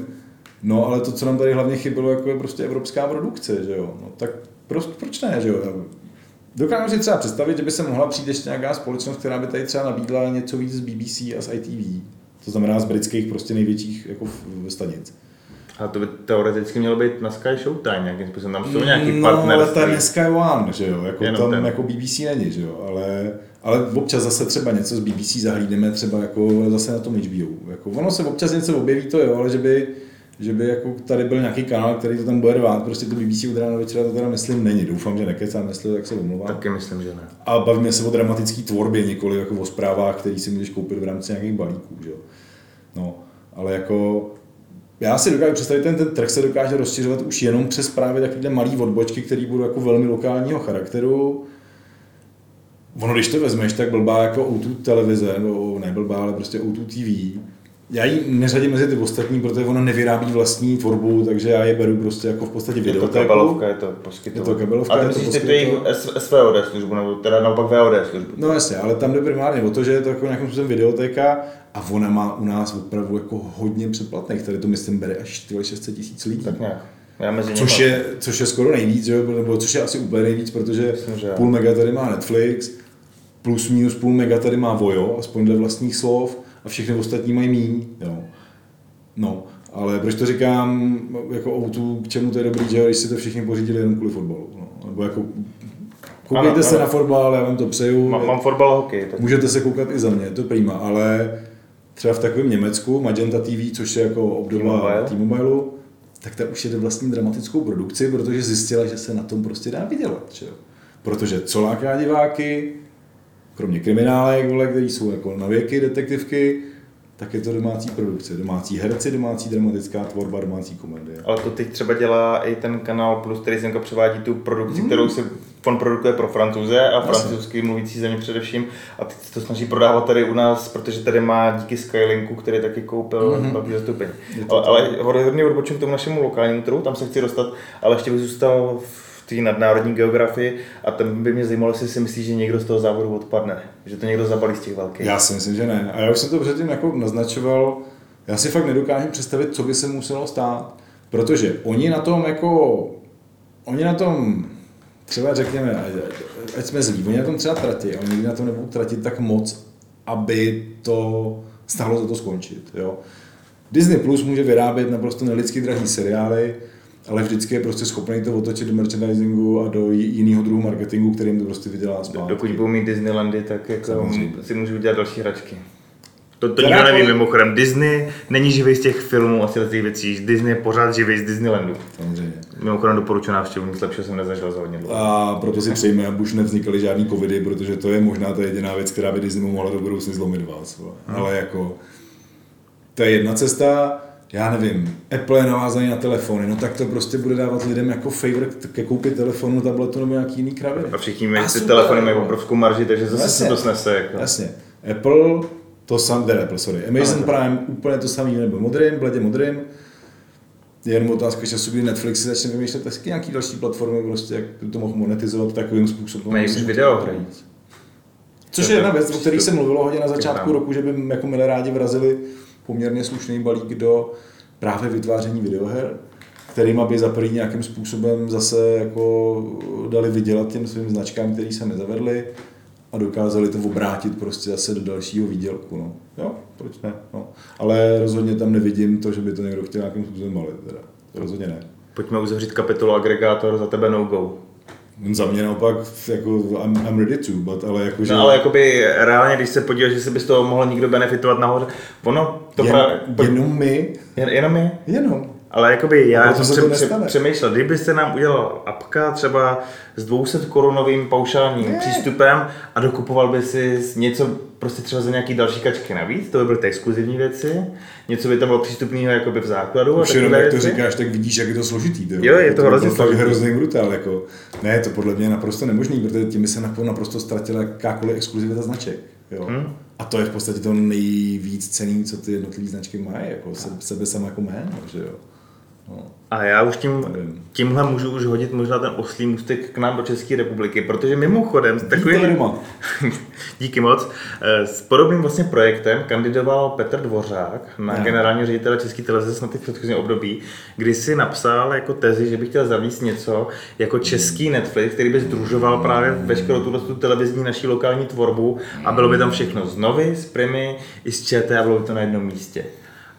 No ale to, co nám tady hlavně chybělo, jako je prostě evropská produkce, že jo. No tak proč, proč ne, že jo. Dokážu si třeba představit, že by se mohla přijít ještě nějaká společnost, která by tady třeba nabídla něco víc z BBC a z ITV. To znamená z britských prostě největších jako stanic. A to by teoreticky mělo být na Sky Showtime nějakým způsobem. Tam jsou nějaký no, ale partnerství. to je dneska One, že jo, jako Jenom tam ten. jako BBC není, že jo, ale, ale občas zase třeba něco z BBC zahlídneme, třeba jako zase na tom HBO. Jako ono se občas něco objeví, to jo, ale že by, že by jako tady byl nějaký kanál, který to tam bude rvát, prostě to BBC od rána večera to teda myslím není. Doufám, že nekecám, jestli tak se omlouvám. Taky myslím, že ne. A bavíme se o dramatické tvorbě, nikoli jako o zprávách, který si můžeš koupit v rámci nějakých balíků. Že? jo. No, ale jako já si dokážu představit, ten, ten trh se dokáže rozšiřovat už jenom přes právě takovéhle malé odbočky, které budou jako velmi lokálního charakteru. Ono, když to vezmeš, tak blbá jako O2 televize, nebo ne blbá, ale prostě O2 TV, já ji neřadím mezi ty ostatní, protože ona nevyrábí vlastní tvorbu, takže já je beru prostě jako v podstatě Je to kabelovka, je to poskytovat. Je to kabelovka, A ty je to myslíš ty jejich poskytovat. S- SVOD službu, nebo teda naopak VOD službu. No jasně, ale tam jde primárně o to, že je to jako nějakým způsobem videotéka a ona má u nás opravdu jako hodně předplatných. Tady to myslím bere až 600 tisíc lidí. Tak nějak. Já mezi nimi. Což je, což je skoro nejvíc, že? jo, nebo což je asi úplně nejvíc, protože Myslím, že půl mega tady má Netflix, plus minus půl mega tady má Vojo, aspoň dle vlastních slov, a všechny ostatní mají míň. Jo. No, ale proč to říkám jako O2, k čemu to je dobrý, že když si to všichni pořídili jenom kvůli fotbalu. No. Nebo jako koukejte Ano, se ano. na fotbal, já vám to přeju. Mám, mám fotbal hokej. Tak... Můžete se koukat i za mě, to je prima, ale třeba v takovém Německu, Magenta TV, což je jako obdoba T-Mobile. Tak ta už jede vlastní dramatickou produkci, protože zjistila, že se na tom prostě dá vydělat. Že? Protože co láká diváky, kromě kriminálek, vole, který jsou jako na věky detektivky, tak je to domácí produkce, domácí herci, domácí dramatická tvorba, domácí komedie. Ale to teď třeba dělá i ten kanál Plus, který semka převádí tu produkci, kterou si on produkuje pro francouze a francouzský mluvící země především. A teď se to snaží prodávat tady u nás, protože tady má díky Skylinku, který taky koupil mm-hmm. velký zastoupení. Ale, ale hod- hodně odbočím k tomu našemu lokálnímu trhu, tam se chci dostat, ale ještě bych zůstal v té nadnárodní geografii a tam by mě zajímalo, jestli si myslíš, že někdo z toho závodu odpadne, že to někdo zabalí z těch velkých. Já si myslím, že ne. A já už jsem to předtím jako naznačoval, já si fakt nedokážu představit, co by se muselo stát. Protože oni na tom jako, oni na tom, třeba řekněme, ať- jsme zlí, oni na tom třeba tratí, ale na tom nebudou tratit tak moc, aby to stálo za to skončit. Jo? Disney Plus může vyrábět naprosto nelidsky drahý seriály ale vždycky je prostě schopný to otočit do merchandisingu a do jiného druhu marketingu, kterým to prostě vydělá zpátky. Dokud budou mít Disneylandy, tak jako Samozřejmě. si můžu udělat další hračky. To, to nikdo neví mimochodem. Disney není živý z těch filmů a z těch věcí. Disney je pořád živý z Disneylandu. Samozřejmě. Mimochodem doporučuji návštěvu, nic lepšího jsem nezažil za hodně dlouho. A proto si přejme, aby už nevznikaly žádný covidy, protože to je možná ta jediná věc, která by Disney mohla do budoucna zlomit vás. vole. Ale jako, to je jedna cesta, já nevím, Apple je navázaný na telefony, no tak to prostě bude dávat lidem jako favor ke koupit telefonu, tabletu nebo nějaký jiný kraviny. A všichni mají, ty telefony mají no. obrovskou marži, takže zase Jasně. se to snese. Jako. Jasně. Apple, to sam, teda Apple, sorry. Amazon Ale- Prime úplně to samý, nebo modrým, bledě modrým. Je jenom otázka času, kdy Netflix si začne vymýšlet taky nějaký další platformy, prostě, jak by to mohl monetizovat takovým způsobem. Mají už se video. Což je jedna věc, o které se mluvilo hodně na začátku roku, že by jako milé rádi vrazili poměrně slušný balík do právě vytváření videoher, kterým aby za první nějakým způsobem zase jako dali vydělat těm svým značkám, který se nezavedly a dokázali to obrátit prostě zase do dalšího výdělku. No. Jo, proč ne? No. Ale rozhodně tam nevidím to, že by to někdo chtěl nějakým způsobem malit. Teda. Rozhodně ne. Pojďme uzavřít kapitolu agregátor, za tebe no go. Za mě naopak jako I'm, I'm ready to, but, ale jako, že No ale jakoby reálně, když se podíváš, že se by z toho mohl někdo benefitovat nahoře, ono to jen, právě, jenom my, jen, jenom my, jenom. Ale jakoby já proto jsem to nestane. přemýšlel, kdybyste nám udělal apka třeba s 200 korunovým paušálním Ne. přístupem a dokupoval by si něco prostě třeba za nějaký další kačky navíc, to by byly ty exkluzivní věci, něco by tam bylo přístupného jakoby v základu. Už jenom jak to říkáš, tak vidíš, jak je to složitý. Jo, je to by hrozně fakt složitý. hrozný brutál. Jako. Ne, to podle mě je naprosto nemožný, protože tím by se naprosto ztratila jakákoliv exkluzivita značek. Jo. Hmm. A to je v podstatě to nejvíc cený, co ty jednotlivé značky mají, jako se, sebe sama jako jméno, že jo. No. A já už tím, tímhle můžu už hodit možná ten oslý můstek k nám do České republiky, protože mimochodem doma. Díky moc. Eh, S podobným vlastně projektem kandidoval Petr Dvořák na Ano. generálního ředitele České televize snad i v předchozím období, kdy si napsal jako tezi, že by chtěl zavést něco jako český Netflix, který by združoval právě veškerou tuhle tu televizní naší lokální tvorbu a bylo by tam všechno z Novy, z Primy i z ČT a bylo by to na jednom místě.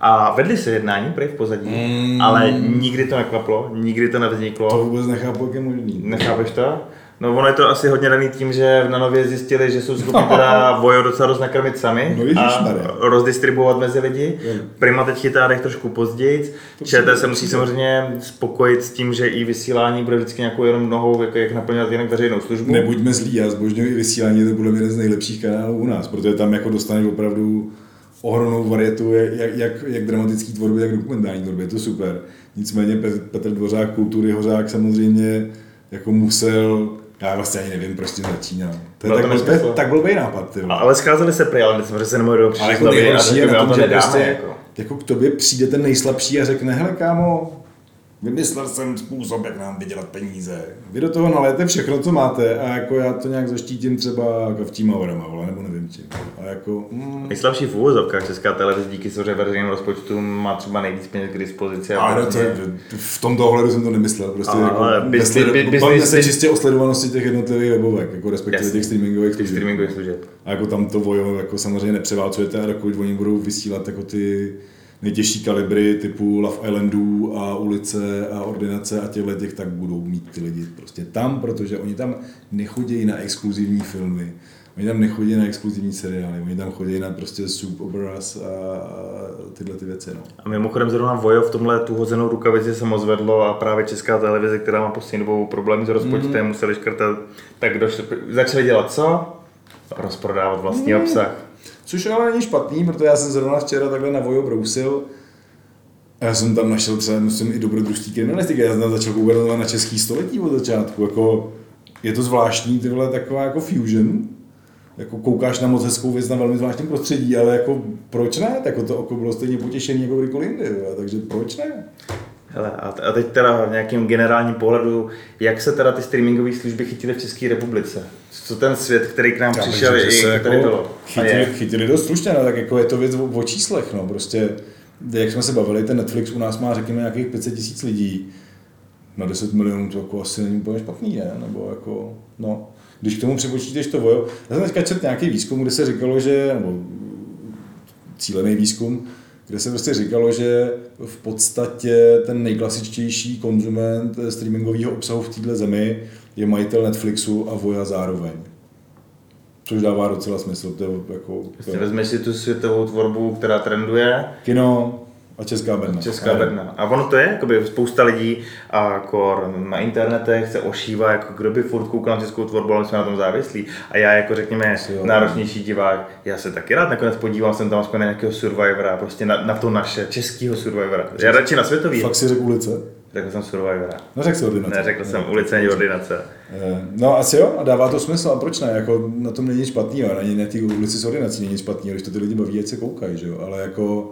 A vedli se jednání prej v pozadí, Mm. ale nikdy to neklaplo, nikdy to nevzniklo. To vůbec nechápu, jak je možný. Nechápeš to? No ono je to asi hodně daný tím, že na Nově zjistili, že jsou schopni teda Vojo docela dost nakrmit sami No a rozdistribuovat mezi lidi. Jo. Prima teď chytá dech trošku později. ČT se musí samozřejmě spokojit s tím, že i vysílání bude vždycky nějakou jenom nohou, jako jak naplňovat jinak veřejnou službu. Nebuďme zlí, já zbožňuji vysílání, to je mě jeden z nejlepších kanálů u nás, protože tam jako dostaneš opravdu ohromnou varietu, jak, jak, jak dramatický tvorby, tak dokumentární tvorby, je to super. Nicméně Pe- Petr Dvořák, kultury Hořák samozřejmě jako musel, já vlastně ani nevím, proč tím začínal. To je Bylo tak, to blbý, tak blbý nápad, ty Ale scházeli se prý, ale že se nemohli do Ale jako nejhorší je na tom, to že nedáme. prostě, Jako. jako k tobě přijde ten nejslabší a řekne, hele kámo, vymyslel jsem způsob, jak nám vydělat peníze. Vy do toho naléte všechno, co máte a jako já to nějak zaštítím třeba kavčíma horama, vole, nebo nevím čím. A jako, mm, Nejslabší v úvozovkách Česká televize díky samozřejmě veřejnému rozpočtu má třeba nejvíc peněz k dispozici. a ale no, to, v tomto ohledu jsem to nemyslel. Prostě Ale jako, bys- se čistě o sledovanosti těch jednotlivých webovek, jako respektive Jasně. těch streamingových těch služeb. streamingových služeb. A jako tam to vojo jako samozřejmě nepřeválcujete a dokud oni budou vysílat jako ty nejtěžší kalibry typu Love Islandů a ulice a ordinace a těchto těch, tak budou mít ty lidi prostě tam, protože oni tam nechodí na exkluzivní filmy, oni tam nechodí na exkluzivní seriály, oni tam chodí na prostě soup operas a, a tyhle ty věci. No. A mimochodem zrovna Vojo v tomhle tu hozenou rukavici se moc vedlo a právě Česká televize, která má poslední dobou problémy s rozpočtem, mm. museli škrtat, tak došli, začali dělat co? Rozprodávat vlastní mm. obsah. Což ale není špatný, protože já jsem zrovna včera takhle na Vojo brousil a já jsem tam našel třeba, myslím, i dobrodružství kriminalistiky. Já jsem tam začal koukat na český století od začátku. Jako, je to zvláštní, ty vole, taková jako fusion. Jako koukáš na moc hezkou věc na velmi zvláštním prostředí, ale jako proč ne? Tak to oko bylo stejně potěšený jako kdykoliv jindy, takže proč ne? Hele, a, teď teda v nějakým generálním pohledu, jak se teda ty streamingové služby chytily v České republice? Co ten svět, který k nám Já bych přišel, i že se jako bylo? Chytili, chytili dost slušně, no, tak jako je to věc o, o číslech, no, prostě, jak jsme se bavili, ten Netflix u nás má, řekněme, nějakých 500 tisíc lidí, na 10 milionů to jako asi není úplně špatný, ne? Nebo jako, no, když k tomu připočítáš to vojo, já jsem teďka četl nějaký výzkum, kde se říkalo, že, nebo cílený výzkum, kde se prostě říkalo, že v podstatě ten nejklasičtější konzument streamingového obsahu v této zemi je majitel Netflixu a Voja zároveň. Což dává docela smysl. To je jako, to je vezmeš si tu světovou tvorbu, která trenduje, kino a Česká Brna. Česká Brna. A ono to je, jakoby spousta lidí a kor na internetech se ošívá, jako kdo by furt koukal na českou tvorbu, ale jsme na tom závislí. A já jako řekněme jo. náročnější divák, já se taky rád nakonec podívám, jsem tam aspoň na nějakého Survivora, prostě na, na to naše, českého Survivora. Já radši na světový. Fakt si řekl ulice? Řekl jsem Survivora. No řekl jsi ordinace. Ne, řekl jsem ulice ani ordinace. Eh, No asi jo, a dává to smysl, a proč ne? Jako na tom není nic špatného, ani na té ulici s ordinací není nic špatného, když to ty lidi baví, ať se koukají, že jo? Ale jako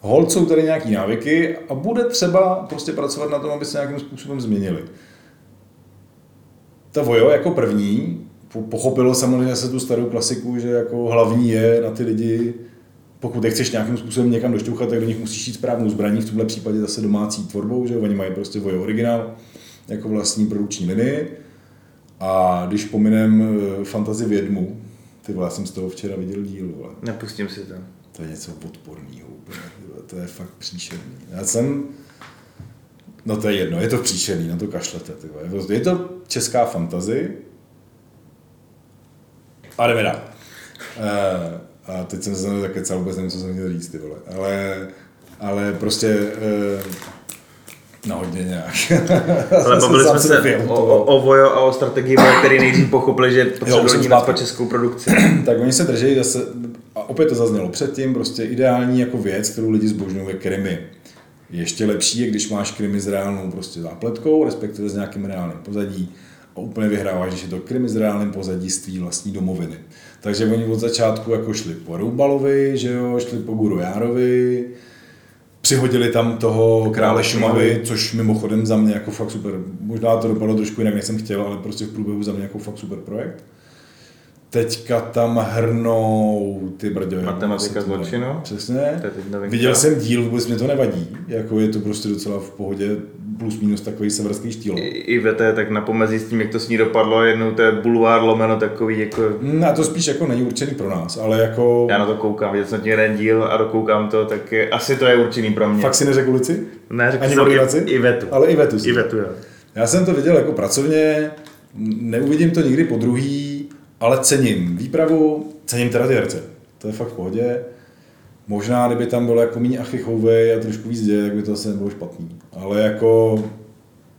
hold jsou tady nějaký návyky a bude třeba prostě pracovat na tom, aby se nějakým způsobem změnili. Ta Vojo jako první po- pochopilo samozřejmě se tu starou klasiku, že jako hlavní je na ty lidi, pokud je chceš nějakým způsobem někam došťouchat, tak do nich musíš jít správnou zbraní, v tomhle případě zase domácí tvorbou, že oni mají prostě Vojo originál jako vlastní produkční linii. A když pominem eh, fantazi vědmu, ty vole, já jsem z toho včera viděl díl, vole. Nepustím si to. To je něco odporného to je fakt příšerný. Já jsem, no to je jedno, je to příšerný, na to kašlete, ty vole. Je to česká fantazy. A jdeme dál. Eh, a teď jsem se znovu zakecal, vůbec nevím, co jsem chtěl říct, ty vole. Ale, ale prostě, eh, no hodně nějak. Ale bavili jsme se o, o, o Vojo a o strategii Vojo, který nejdřív pochopili, že potřebují po českou produkci. tak oni se drží zase, a opět to zaznělo předtím, prostě ideální jako věc, kterou lidi zbožňují, je krimi. Ještě lepší je, když máš krimi s reálnou prostě zápletkou, respektive s nějakým reálným pozadí a úplně vyhráváš, když je to krimi s reálným pozadí z tvý vlastní domoviny. Takže oni od začátku jako šli po Roubalovi, že jo, šli po Guru Járovi, přihodili tam toho krále Šumavy, což mimochodem za mě jako fakt super. Možná to dopadlo trošku jinak, než jsem chtěl, ale prostě v průběhu za mě jako fakt super projekt. Teďka tam hrnou ty brďo. Matematika jmenuje? zločinu. Přesně. Viděl jsem díl, vůbec mě to nevadí. Jako je to prostě docela v pohodě, plus minus takový severský štýl. I, I VT tak na pomezí s tím, jak to s ní dopadlo, jednou to je bulvár lomeno takový, jako A to spíš jako není určený pro nás, ale jako... já na to koukám, viděl jsem tím jeden díl a dokoukám to, tak je, asi to je určený pro mě. Fakt si neřekl ulici? ne, řekl ani jsem i, i vetu. Ale i vetu si. I vetu, jo. Já jsem to viděl jako pracovně, neuvidím to nikdy po druhý, ale cením výpravu, cením teda ty herce. To je fakt v pohodě. Možná, kdyby tam bylo jako méně achy chouvej a trošku víc děje, tak by to asi nebylo špatný. Ale jako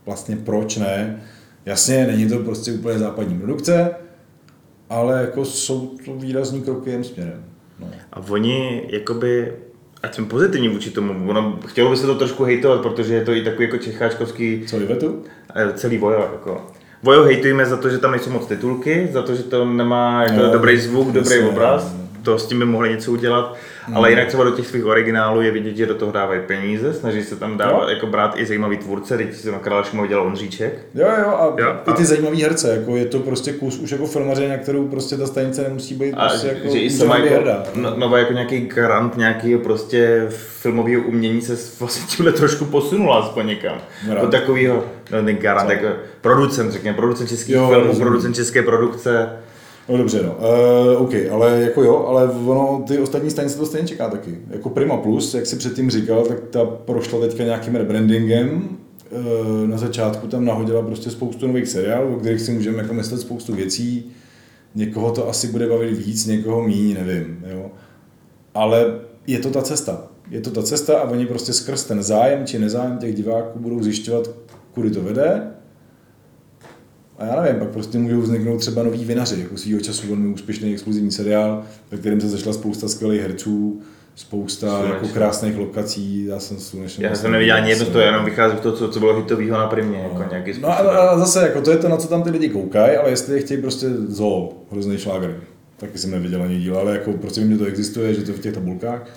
vlastně proč ne? Jasně, není to prostě úplně západní produkce, ale jako jsou to výrazní kroky jen směrem. No. A oni, jakoby, ať jsem pozitivní vůči tomu, ono, chtělo by se to trošku hejtovat, protože je to i takový jako čecháčkovský Co, Ivetu? eh, celý Vojo, jako. Vojo hejtujeme za to, že tam nejsou moc titulky, za to, že to nemá jako No, dobrý zvuk, dobrý obraz, to s tím by mohli něco udělat, ale jinak třeba do těch svých originálů je vidět, že do toho dávají peníze, snaží se tam dávat, Jo. jako brát i zajímavý tvůrce, teď jsem na Krále dělal Ondříček, Jo, jo, a, Jo, a- i ty zajímavý herce, jako je to prostě kus už jako filmaře, na kterou prostě ta stanice nemusí být A prostě jako že i sama jako, hrdá. no, nova jako nějaký garant nějakého prostě filmového umění se s- vlastně tímhle trošku posunula aspoň někam. Do takového, no ten garant, jako producent, řekněme, producent českých Jo, filmů, rozumím. producent české produkce. No dobře, no. Uh, OK, ale jako jo, ale ono, ty ostatní stanice to stejně čeká taky. Jako Prima Plus, jak si předtím říkal, tak ta prošla teďka nějakým rebrandingem. Uh, na začátku tam nahodila prostě spoustu nových seriálů, o kterých si můžeme jako myslet spoustu věcí. Někoho to asi bude bavit víc, někoho míň, nevím. Jo. Ale je to ta cesta. Je to ta cesta a oni prostě skrz ten zájem či nezájem těch diváků budou zjišťovat, kudy to vede a já nevím, pak prostě můžou vzniknout třeba noví vinaři, jako svýho času velmi úspěšný exkluzivní seriál, ve kterém se zašla spousta skvělých herců, spousta Slunečný. jako krásných lokací, já jsem slunečný. Já jsem neviděl ani jedno, to jenom vychází toho, co, co bylo hitového na primě, jako nějaký způsob. No a, a, zase, jako to je to, na co tam ty lidi koukají, ale jestli je chtějí prostě zoo, hrozný šláger, taky jsem neviděl ani díl, ale jako prostě vím, že to existuje, že to je v těch tabulkách.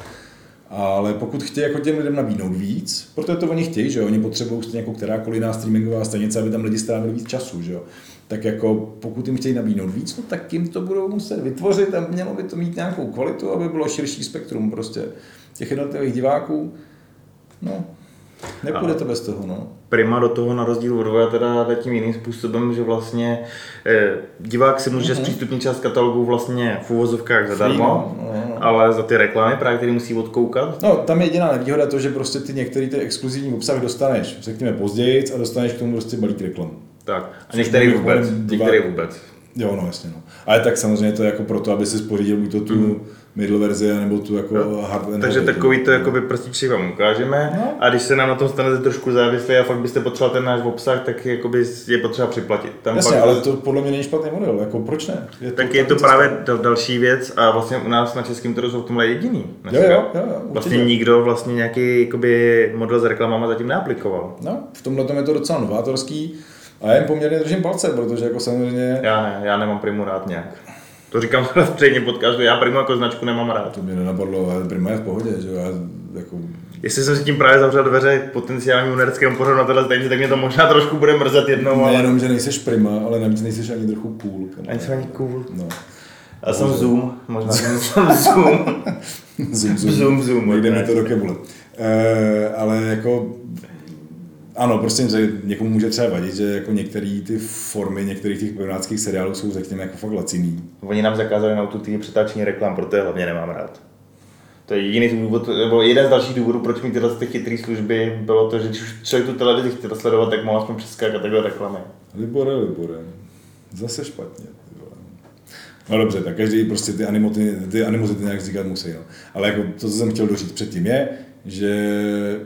Ale pokud chtějí jako těm lidem nabídnout víc, protože to oni chtějí, že oni potřebují stejně jako kterákoliv jiná streamingová stanice, aby tam lidi strávili víc času, že jo. Tak jako pokud jim chtějí nabídnout víc, no tak jim to budou muset vytvořit a mělo by to mít nějakou kvalitu, aby bylo širší spektrum prostě těch jednotlivých diváků. No, nepůjde to bez toho, no. Prima do toho na rozdíl od Voja teda jde tím jiným způsobem, že vlastně eh, divák si může Mhm. zpřístupnit část katalogu vlastně v uvozovkách zadarmo no, no, no. ale za ty reklamy právě, které musí odkoukat. No, tam je jediná nevýhoda to, že prostě ty některý ty exkluzivní obsah dostaneš, řekněme později, a dostaneš k tomu prostě balík reklam. Tak, a některý vůbec, některý vůbec. Jo, no jasně. No. Ale tak samozřejmě to je jako proto, aby si spořídil buď to tu mm. Middle verzi, nebo tu jako no. hard Takže takový to jakoby prstíček vám ukážeme no. a když se nám na tom stanete trošku závislí a fakt byste potřeboval ten náš obsah, tak jakoby je potřeba připlatit. Tam jasně, pak... ale to podle mě není špatný model, jako proč ne? Je to tak je to právě dal, další věc a vlastně u nás na českém trhu jsou v tomhle jediný. Jo, jo, jo, jo, vlastně nikdo vlastně nějaký jakoby, model s reklamama zatím neaplikoval. No, v tomhle tom je to docela novátorský. A já jim poměrně držím palce, protože jako samozřejmě... Já ne, já nemám Primu rád nějak. To říkám předně podcastu, já Primu jako značku nemám rád. To mě nenapadlo, ale Prima je v pohodě, že já jako... Jestli jsem si tím právě zavřel dveře potenciálnímu nereckému pořadu na tohle stejně, tak mě to možná trošku bude mrzet jednou. Ale... Nejenom, že nejseš Prima, ale navíc nejseš ani trochu cool. Ani jsem ani cool. No. Já jsem Zoom, možná jsem Zoom. zoom, zoom, zoom, zoom. Nejde mi to do kebule. Uh, ale jako ano, prostě že někomu může třeba vadit, že jako některé ty formy některých těch perunáckých seriálů jsou řekněme jako fakt laciný. Oni nám zakázali na ty přetáčení reklam, proto je hlavně nemám rád. To je jediný důvod, nebo jeden z dalších důvodů, proč mít tyhle ty chytré služby, bylo to, že když člověk tu televizi chtěl sledovat, tak mohl aspoň přeskákat takhle reklamy. Libore, Libore. Zase špatně. No dobře, tak každý prostě ty animozity, ty animozity nějak říkat musí. No. Ale jako to, co jsem chtěl doříct předtím, je, že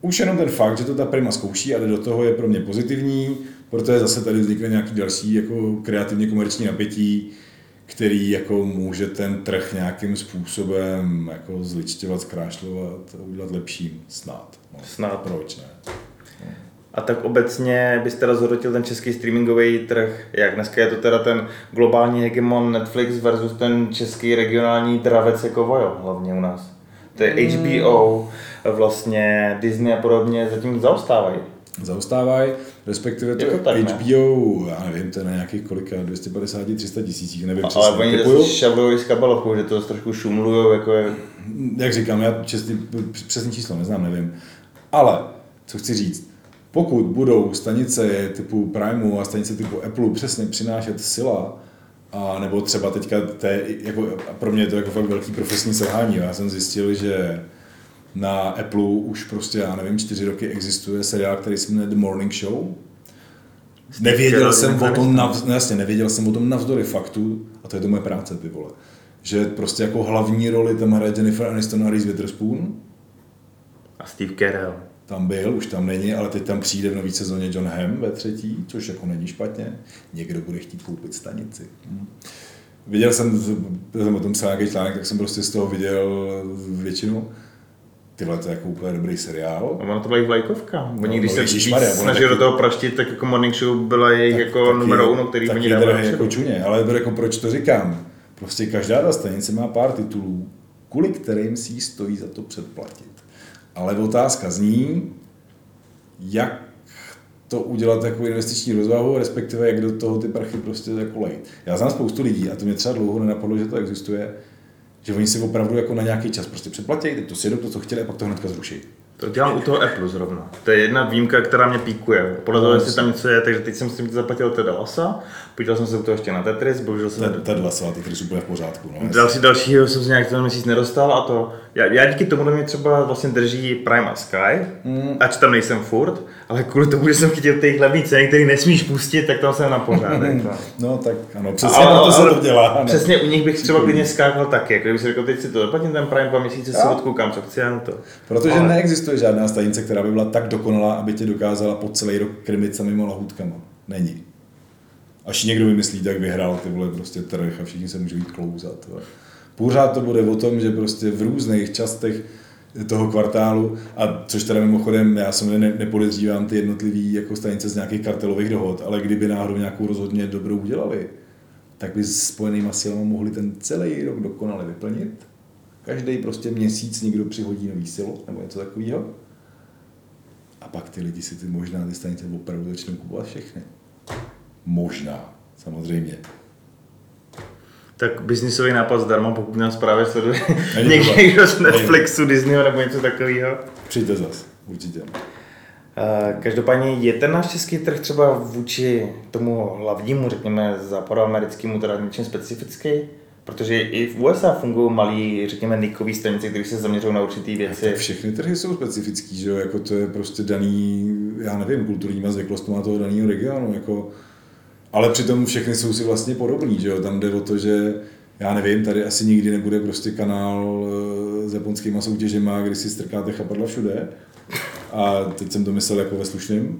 už jenom ten fakt, že to ta Prima zkouší a jde do toho je pro mě pozitivní, protože zase tady vznikne nějaký další jako kreativně komerční napětí, který jako může ten trh nějakým způsobem jako zličtěvat, zkrášlovat a udělat lepším. Snad. No. Snad. Proč ne? No. A tak obecně byste rozhodnotil ten český streamingový trh, jak dneska je to teda ten globální hegemon Netflix versus ten český regionální dravec jako Vojo, hlavně u nás. To je HBO, hmm vlastně Disney a podobně zatím zaostávají. Zaostávají, respektive to, to tak, HBO, ne? já nevím, to je na nějakých kolika, 250, 300 tisících, nevím a, Ale oni typuju. šavlují z kabalochu, že to trošku šumlujou, jako je... Jak říkám, já čestý, přesný číslo neznám, nevím. Ale, co chci říct, pokud budou stanice typu Primeu a stanice typu Apple přesně přinášet sila, a nebo třeba teďka, té, jako, pro mě je to jako fakt velký profesní selhání. Já jsem zjistil, že na Apple už prostě, já nevím, čtyři roky existuje seriál, který se jmenuje The Morning Show. Nevěděl jsem o tom, nav, no jasně, nevěděl jsem o tom navzdory faktu, a to je to moje práce, ty vole. Že prostě jako hlavní roli tam hraje Jennifer Aniston a Reese Witherspoon. A Steve Carell. Tam byl, už tam není, ale teď tam přijde v nový sezóně John Hamm ve třetí, což jako není špatně. Někdo bude chtít koupit stanici. Hm. Viděl jsem, jsem o tom psal nějaký článek, tak jsem prostě z toho viděl většinu tyhle to je jako úplně dobrý seriál. A ono to byla i vlajkovka. Oni no, když no, se víc snaží do toho praštit, tak jako Morning Show byla jejich tak, jako numero uno, který oni dávali. jako čuně, ale jako proč to říkám? Prostě každá ta stanice má pár titulů, kvůli kterým si stojí za to předplatit. Ale otázka zní, jak to udělat jako investiční rozvahu, respektive jak do toho ty prachy prostě jako lejt. Já znám spoustu lidí a to mě třeba dlouho nenapadlo, že to existuje, že oni si opravdu jako na nějaký čas prostě přeplatí, to si jedou to, co chtěli a pak to hnedka zruší. To dělám u toho Apple zrovna. To je jedna výjimka, která mě píkuje. Podle toho, jestli tam něco je, takže teď jsem s tím zaplatil teda Lasa, podíval jsem se u toho ještě na Tetris, bohužel jsem... Ted Lasa, Tetris úplně v pořádku. No, další, dalšího jsem se nějak ten měsíc nedostal a to... Já, já díky tomu mě třeba vlastně drží Prime a Sky, mm. ač tam nejsem furt, ale kvůli tomu, že jsem chytil ty hlavní ceny, který nesmíš pustit, tak tam jsem na pořádek. no. no tak ano, přesně ale, to se to dělá. Ne? Přesně u nich bych třeba klidně skákal taky, jako kdybych si řekl, teď si to zaplatím ten Prime dva měsíce, si odkoukám, co chci, to. Protože ale... neexistuje žádná stanice, která by byla tak dokonalá, aby tě dokázala po celý rok krmit samýma lahůdkama. Není. Až někdo vymyslí, tak vyhrál ty vole prostě trh a všichni se můžou jít klouzat. Pořád to bude o tom, že prostě v různých častech toho kvartálu, a což teda mimochodem, já jsem ne, nepodezřívám ty jednotlivé jako stanice z nějakých kartelových dohod, ale kdyby náhodou nějakou rozhodně dobrou udělali, tak by s spojenýma silama mohli ten celý rok dokonale vyplnit. Každý prostě měsíc někdo přihodí nový silo nebo něco takového. A pak ty lidi si ty možná ty stanice opravdu začnou kupovat všechny. Možná, samozřejmě. Tak biznisový nápad zdarma, pokud nás právě sleduje někdo z Netflixu, Disneyho nebo něco takového. Přijďte zas, určitě. Každopádně je ten náš český trh třeba vůči tomu hlavnímu, řekněme, západoamerickému, teda něčím specifický? Protože i v USA fungují malí, řekněme, nikový stanice, které se zaměřují na určité věci. Tak všechny trhy jsou specifický, že jo, jako to je prostě daný, já nevím, kulturníma zvyklostma toho daného regionu, jako, ale přitom všechny jsou si vlastně podobný, že jo, tam jde o to, že já nevím, tady asi nikdy nebude prostě kanál eh, s japonskýma soutěžema, kdy si strkáte chapadla všude. A teď jsem to myslel jako ve slušném.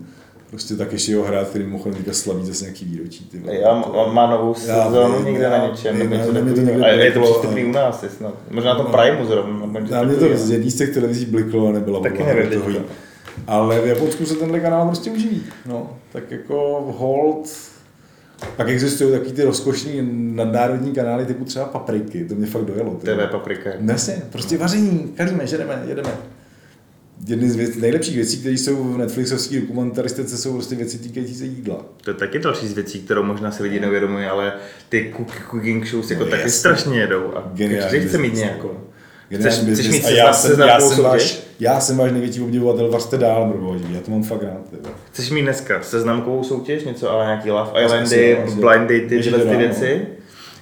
Prostě tak ještě jeho hrát, který mohl teďka slaví zase nějaký výročí. Ty vole. Já má, má novou Já sezónu někde já na něčem, nebo něco ale mě to někde A je to přístupný u nás, snad. Možná na tom Primeu zrovna. nebo něco Na mě to z jedné z těch televizí bliklo a nebyla Taky nevím. Ale v Japonsku se tenhle kanál prostě uživí. No, tak jako hold. Pak existují takový ty rozkošní nadnárodní kanály typu třeba Papriky, to mě fakt dojelo. ty. TV paprika. Jasně, prostě vaření, kalíme, žereme, jedeme. Jedny z věc, nejlepších věcí, které jsou v Netflixovské dokumentaristice, jsou prostě věci týkající se jídla. To je taky další z věcí, kterou možná si lidi neuvědomují, ale ty cook- cooking shows jako No, taky jasně. strašně jedou. A každý chce mít nějakou. Chceš, chceš mít a já jsem, já, jsem váš, já jsem váš největší obdivovatel, vařte dál, mrboží. Já to mám fakt rád. vole. Chceš mít dneska seznamkovou soutěž, něco, ale nějaký Love Islandy, Blind Ježiš, tyhle ty věci.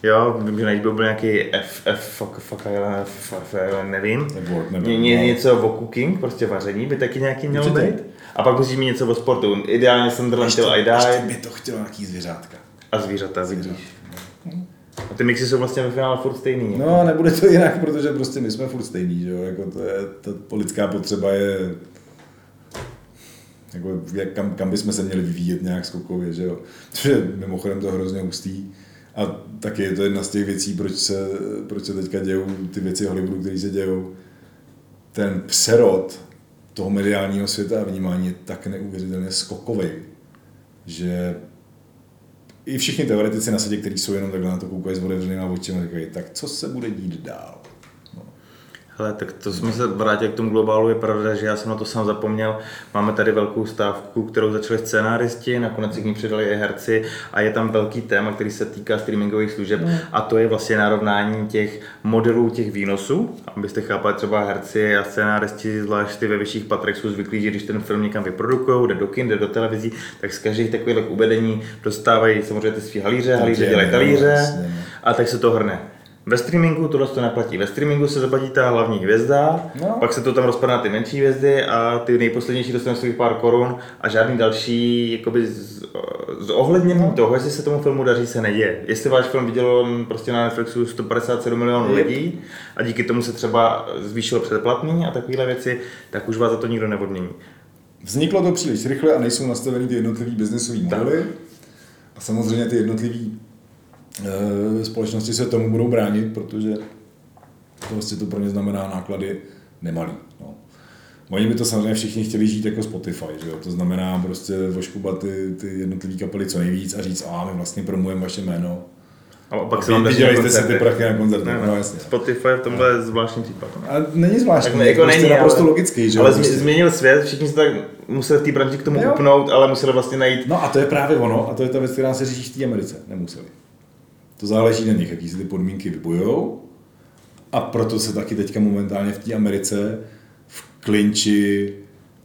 Jo, vím, že na byl nějaký F, F, fuck, fuck F, F, nevím. Nebo, nebo, Ně, ně, no. něco o cooking, prostě vaření by taky nějaký mělo Určitě. být. A pak musíš mít něco o sportu. Ideálně Sunderland Ještě, Till I ještě Die by to chtělo nějaký zvěřátka. a zvířata, vidíš. A ty mixy jsou vlastně ve finále furt stejný. No, nebude to jinak, protože prostě my jsme furt stejný, že jo, jako to je, ta lidská potřeba je, jako jak, kam, kam bychom se měli vyvíjet nějak skokově, že jo. Protože mimochodem to hrozně hustý. A taky je to jedna z těch věcí, proč se, proč se teďka dějou ty věci Hollywoodu, které se dějou. Ten přerod toho mediálního světa a vnímání je tak neuvěřitelně skokový, že i všichni teoretici na světě, kteří jsou jenom takhle na to koukají s otevřenýma očima, říkají, tak co se bude dít dál? Hele, tak to jsme se vrátili k tomu globálu, je pravda, že já jsem na to sám zapomněl. Máme tady velkou stávku, kterou začali scénáristi, nakonec se k ní přidali i herci a je tam velký téma, který se týká streamingových služeb a to je vlastně narovnání těch modelů těch výnosů. Abyste chápali, třeba herci a scénáristi, zvlášť ty ve vyšších patrech, jsou zvyklí, že když ten film někam vyprodukují, jde do kin, jde do televizí, tak z každých takových uvedení dostávají samozřejmě ty svý halíře, halíře dělají talíře no. a tak se to hrne. Ve streamingu tohle to neplatí. Ve streamingu se zaplatí ta hlavní hvězda, No. pak se to tam rozpadá na ty menší hvězdy a ty nejposlednější dostanou svých pár korun a žádný další jakoby z, z ohlednění No. toho, jestli se tomu filmu daří, se neděje. Jestli váš film vidělo prostě na Netflixu 157 milionů lidí a díky tomu se třeba zvýšilo předplatný a takovéhle věci, tak už vás za to nikdo neodmění. Vzniklo to příliš rychle a nejsou nastaveny ty jednotlivé biznesové modely. A samozřejmě ty jednotlivé společnosti se tomu budou bránit, protože to vlastně to pro ně znamená náklady nemalý. No. Oni by to samozřejmě všichni chtěli žít jako Spotify, že jo? to znamená prostě voškubat ty, ty jednotlivé kapely co nejvíc a říct, a my vlastně promujeme vaše jméno. A pak se vám viděli jste si ty prachy na koncertech, Ne, no ne. jasně. Spotify v tomhle je zvláštní případ. no. A není zvláštní, Tak ne, je jako prostě není, naprosto ale, logický, že jo, ale prostě. změnil svět, všichni se tak museli v té branži k tomu Jo. upnout, ale museli vlastně najít No a to je právě ono, a to je ta věc, která se řeší v té Americe. Nemuseli. To záleží na nich, jaký si ty podmínky vybojou. A proto se taky teďka momentálně v té Americe v klinči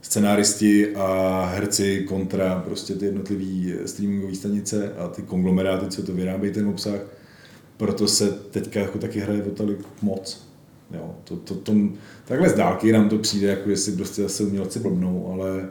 scenáristi a herci kontra prostě ty jednotlivé streamingové stanice a ty konglomeráty, co to vyrábějí ten obsah. Proto se teďka jako taky hraje o tolik moc. Jo, to, to, to, takhle z dálky nám to přijde, jako jestli prostě zase umělci blbnou, ale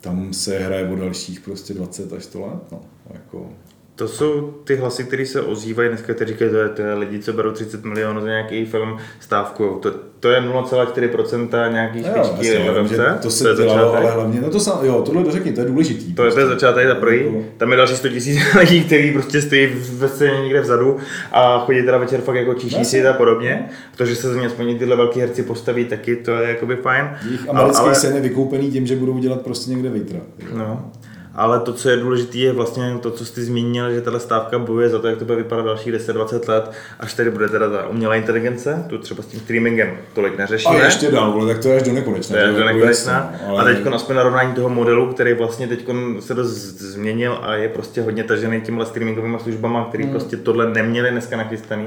tam se hraje o dalších prostě 20 až 100 let. No, jako, To jsou ty hlasy, které se ozývají dneska, kteří říkají, to je, to je lidi, co berou 30 milionů za nějaký film stávku. To, to je 0,4% nějaký no jo, špičky ale že to se je dělalo, začátek. ale hlavně, no to sam, jo, tohle to řekni, to je důležitý. To je, to je začátek za první. Jako- Tam je další 100 tisíc lidí, kteří prostě stojí ve scéně někde vzadu a chodí teda večer fakt jako číšníci a podobně. To, že se za ně aspoň tyhle velký herci postaví taky, to je jakoby fajn. Jejich Ale- americký ale- sen je vykoupený tím, že budou dělat prostě někde vejtra. No. Ale to, co je důležité, je vlastně to, co jsi zmínil, že tahle stávka bojuje za to, jak to bude vypadat dalších 10-20 let, až tady bude teda ta umělá inteligence, tu třeba s tím streamingem tolik neřešíme. Ale ještě dál, vole, tak to je až do nekonečna. To je do nekonečna. jasně, A teď aspoň narovnání toho modelu, který vlastně teď se dost změnil a je prostě hodně tažený těmhle streamingovými službama, který Hmm. prostě tohle neměli dneska nachystaný.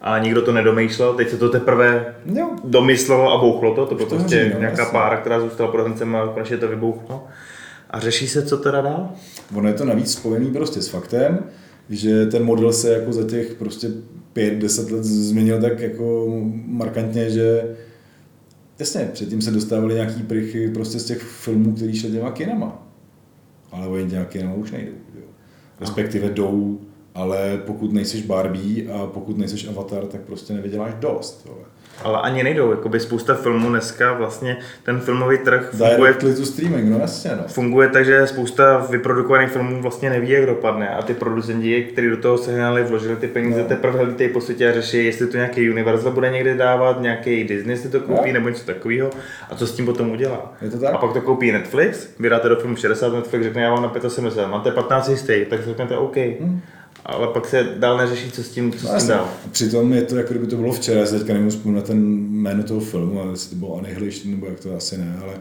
A nikdo to nedomýšlel, teď se to teprve Jo. domyslelo a bouchlo to, to bylo prostě no, nějaká pára, která zůstala pod hranicem a konečně to vybouchlo. A řeší se, co teda dál? Ono je to navíc spojený prostě s faktem, že ten model se jako za těch prostě 5-10 let změnil tak jako markantně, že jasně, předtím se dostávaly nějaký prichy prostě z těch filmů, který šly těma kinama. Ale oni těma kinama už nejdou. Jo. Respektive jdou, ale pokud nejseš Barbie a pokud nejseš Avatar, tak prostě nevyděláš dost. Jo. Ale ani nejdou, jakoby spousta filmů dneska vlastně ten filmový trh funguje, Directly to streaming, no jasně no. funguje tak, že spousta vyprodukovaných filmů vlastně neví, jak dopadne a ty producenti, kteří do toho sehnali, vložili ty peníze, No. teprve hlídají po světě a řeší, jestli to nějaký Universal bude někde dávat, nějaký Disney si to koupí No. nebo něco takového a co s tím potom udělá. Je to tak? A pak to koupí Netflix, vydáte do filmu 60, Netflix řekne, já vám na 75, máte 15 jistý, tak řeknete OK. Ale pak se dál neřeší, co s tím, co s tím dál. A Přitom je to, jako kdyby to bylo včera, já se teďka nemůžu vzpomínat ten jméno toho filmu, ale jestli to bylo Annihilation, nebo jak to asi ne, ale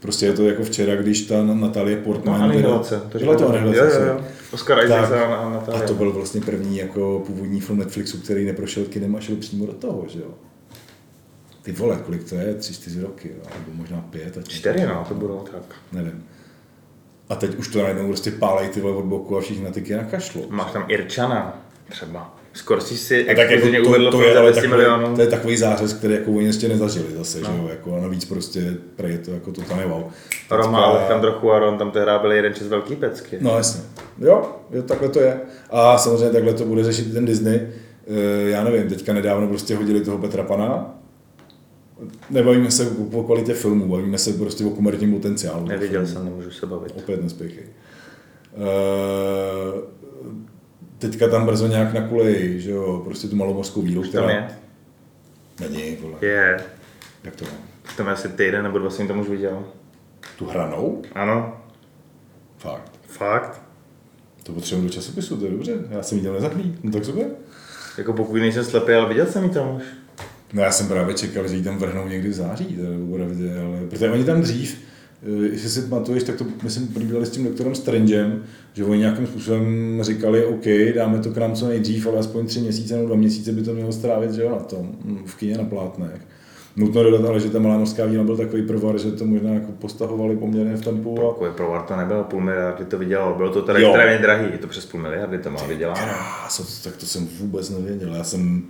prostě je to jako včera, když ta Natalie No, Portman... Anihilace. Byla to Anihilace. Jo, jo, jo. Oscar Isaac Tak. a, a A to byl vlastně první jako původní film Netflixu, který neprošel kinem a šel přímo do toho, že jo. Ty vole, kolik to je? Tři, čtyři roky, jo? nebo možná pět. Ať Čtyři, no, to budou tak. Nevím. A teď už to najednou prostě pálej ty vole od boku a všichni na ty kina kašlou. Máš tam Irčana třeba. Scorsese A tak jako exkluzivně to, uvedl to, film je, ale 200 takový, milionů. to je takový zářez, který jako oni ještě nezažili zase, No. že jo, jako a navíc prostě prej je to jako totálně wow. Roma Alejandro Cuarón tam tehdy byl jeden čas velký pecky. No jasně. Jo, jo, takhle to je. A samozřejmě takhle to bude řešit ten Disney. Eh, Já nevím, teďka nedávno prostě hodili toho Petra Pana. Nebavíme se o kvalitě filmu, bavíme se prostě o komerčním potenciálu. Neviděl jsem, nemůžu se bavit. Opět nespěchej. Eh, teďka tam brzo nějak nakulejí, že jo, prostě tu malomorskou víru, tam která... je? Není, vole. Je. Jak to je? Tam asi týden nebo dva jsem tam už viděl. Tu hranou? Ano, Fakt. fakt. To potřebuji do časopisu, to je dobře. Já jsem viděl nezahlí. No tak super. Jako pokud nejsem slepý, ale viděl jsem ji tam už. No já jsem právě čekal, že ji tam vrhnou někdy v září, teda nebo pravdě, ale protože oni tam dřív, eh, jestli si pamatuješ, tak to myslím probírali s tím doktorem Strangem, že oni nějakým způsobem říkali, OK, dáme to k nám co nejdřív, ale aspoň tři měsíce nebo dva měsíce by to mělo strávit, že jo, na tom, hm, v kyně na plátnech. Nutno dodat, ale že ta malá morská vína byl takový provar, že to možná jako postahovali poměrně v tempu a Takový provar to nebyl, půl miliardy to vydělalo. Bylo to teda Jo. extrémně drahý, je to přes půl miliardy to má vyděláno. Krása, tak to jsem vůbec nevěděl. Já jsem,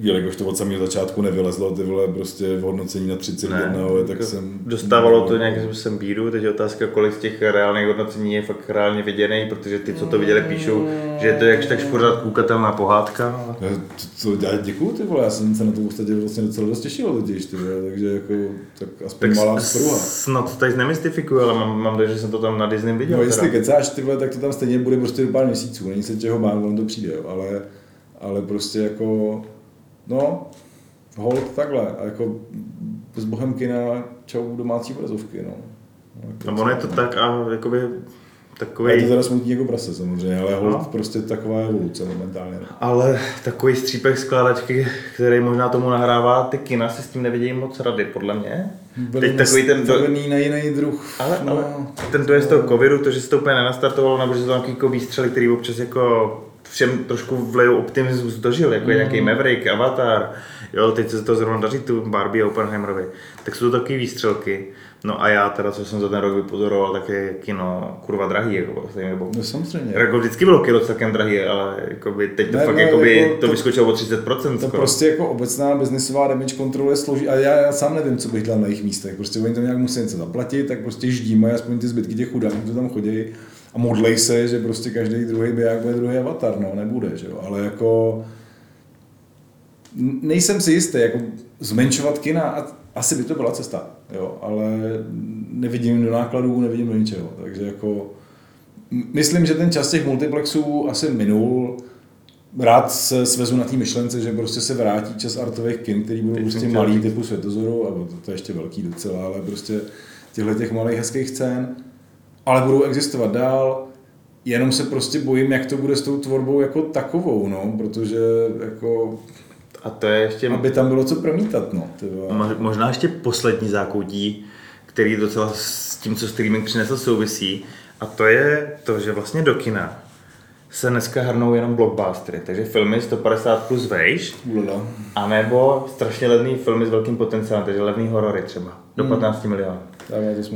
jelikož to od samého začátku nevylezlo, ty vole prostě v hodnocení na 31, Ne, ale, tak jako jsem... Dostávalo to nějakým způsobem bídu, teď je otázka, kolik z těch reálných hodnocení je fakt reálně viděný, protože ty, co to viděli, píšou, že je to jakž tak pořád koukatelná pohádka. Já To, to, já děkuju, ty vole, já jsem se na to vlastně vlastně docela dost těšil totiž, ty vole, takže jako, tak aspoň Tak malá spruha. snad to tady nemystifikuju, ale mám, mám dojem, že jsem to tam na Disney viděl. No jestli teda. kecáš, ty vole, tak to tam stejně bude prostě pár měsíců, není se čeho bát, on to přijde, ale, ale prostě jako, no, hold takhle, a jako s bohem kina, čau domácí obrazovky, no. Jako, No ono je to tak a jakoby Je to takový, teda smutný jako prase samozřejmě, ale hold No. prostě taková je evoluce momentálně. No. ale takový střípek skládačky, který možná tomu nahrává, ty kina si s tím nevidějí moc rady, podle mě. Teď takový ten, do, na jiný druh. ale, no, ale ten dojezd toho covidu, to, že se to úplně nenastartovalo, nebo že to nějaký jako výstřely, který občas jako všem trošku vlejou optimismus dožil, jako je nějaký Maverick, Avatar, jo, teď se to zrovna daří tu Barbie a Oppenheimerovi, tak jsou to takové výstřelky. No a já teda, co jsem za ten rok vypozoroval, tak je kino kurva drahý, jako, stejně, nebo no samozřejmě. jako vždycky bylo kino celkem drahý, ale jakoby, teď to Ne, fakt ne, jakoby, jako to, to- vyskočilo o 30% To skoro. prostě jako obecná biznisová damage control je složí, a já, já, sám nevím, co bych dělal na jejich místech. Prostě oni to nějak musí něco zaplatit, tak prostě ždímají aspoň ty zbytky těch chudáků, co tam chodí a modlej se, že prostě každý druhý biják bude druhý avatar, no, nebude, že jo, ale jako nejsem si jistý, jako zmenšovat kina, a asi by to byla cesta, jo, ale nevidím do nákladů, nevidím do ničeho, takže jako myslím, že ten čas těch multiplexů asi minul, rád se svezu na té myšlence, že prostě se vrátí čas artových kin, který Teď prostě malý typu Světozoru, a to, to je ještě velký docela, ale prostě těchto těch malých hezkých scén, ale budou existovat dál, jenom se prostě bojím, jak to bude s tou tvorbou jako takovou, no, protože jako, A to je ještě aby tam bylo co promítat, no. Ty vole. Mo- Možná ještě poslední zákoutí, který docela s tím, co streaming přinesl, souvisí. A to je to, že vlastně do kina se dneska hrnou jenom blockbustery, takže filmy 150 plus vejš, anebo strašně levný filmy s velkým potenciálem, takže levný horory třeba, do 15 milionů.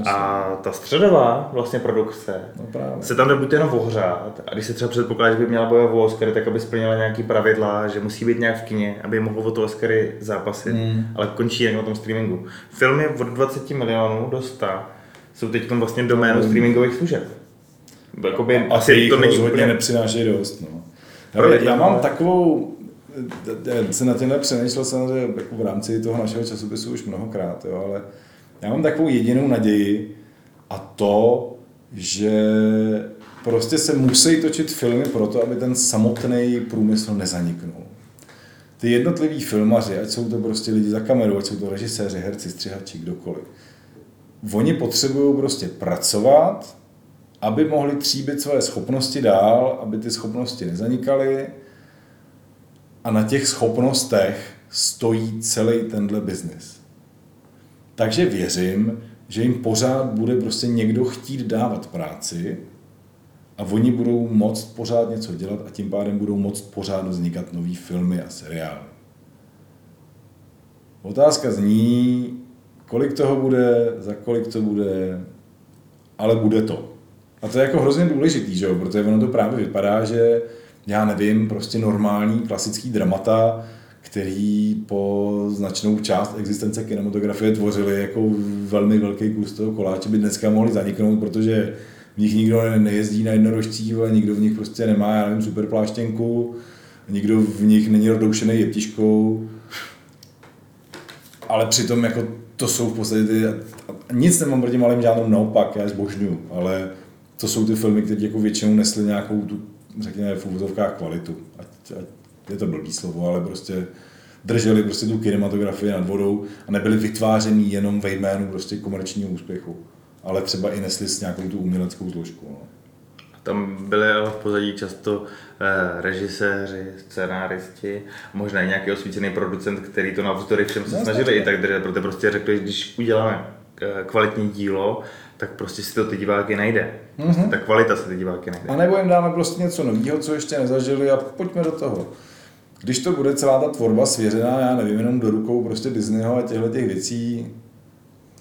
A ta středová vlastně produkce No právě. se tam buď jenom ohřát, a když se třeba předpokládá, že by měla bojovat o Oscary, tak aby splnila nějaký pravidla, že musí být nějak v kině, aby mohlo o to Oscary zápasit, Mm. ale končí jen na tom streamingu. Filmy od 20 milionů do 100 jsou teď vlastně doménou Mm. streamingových služeb. Jakoby, Asi asi to není úplně... nepřinášejí dost. No. Pravda, Já, mám takovou, já jsem na těmhle přemýšlel samozřejmě jako v rámci toho našeho časopisu už mnohokrát, jo, ale já mám takovou jedinou naději a to, že prostě se musí točit filmy proto, aby ten samotný průmysl nezaniknul. Ty jednotliví filmaři, ať jsou to prostě lidi za kamerou, ať jsou to režiséři, herci, střihači, kdokoliv, oni potřebují prostě pracovat, aby mohli tříbit své schopnosti dál, aby ty schopnosti nezanikaly a na těch schopnostech stojí celý tenhle biznis. Takže věřím, že jim pořád bude prostě někdo chtít dávat práci a oni budou moct pořád něco dělat a tím pádem budou moct pořád vznikat nové filmy a seriály. Otázka zní, kolik toho bude, za kolik to bude, ale bude to. A to je jako hrozně důležitý, že jo? protože ono to právě vypadá, že já nevím, prostě normální klasický dramata, který po značnou část existence kinematografie tvořili jako velmi velký kus toho koláče, by dneska mohli zaniknout, protože v nich nikdo ne- nejezdí na jednorožcích, ale nikdo v nich prostě nemá, já nevím, super pláštěnku, nikdo v nich není rodoušený jeptiškou, ale přitom jako to jsou v podstatě ty, nic nemám proti malým žádnou naopak, já zbožňuju, ale to jsou ty filmy, které jako většinou nesly nějakou tu, řekněme, v kvalitu. Ať, ať je to blbý slovo, ale prostě drželi prostě tu kinematografii nad vodou a nebyly vytvářený jenom ve jménu prostě komerčního úspěchu, ale třeba i nesli s nějakou tu uměleckou složku. No. Tam ale v pozadí často eh, režiséři, scénáristi, možná i nějaký osvícený producent, který to navzdory všem se No, snažili i tak držet, protože prostě řekli, že když uděláme eh, kvalitní dílo, tak prostě si to ty diváky najde. Prostě ta kvalita se ty diváky najde. A nebo jim dáme prostě něco nového, co ještě nezažili a pojďme do toho. Když to bude celá ta tvorba svěřená, já nevím, jenom do rukou prostě Disneyho a těchto těch věcí,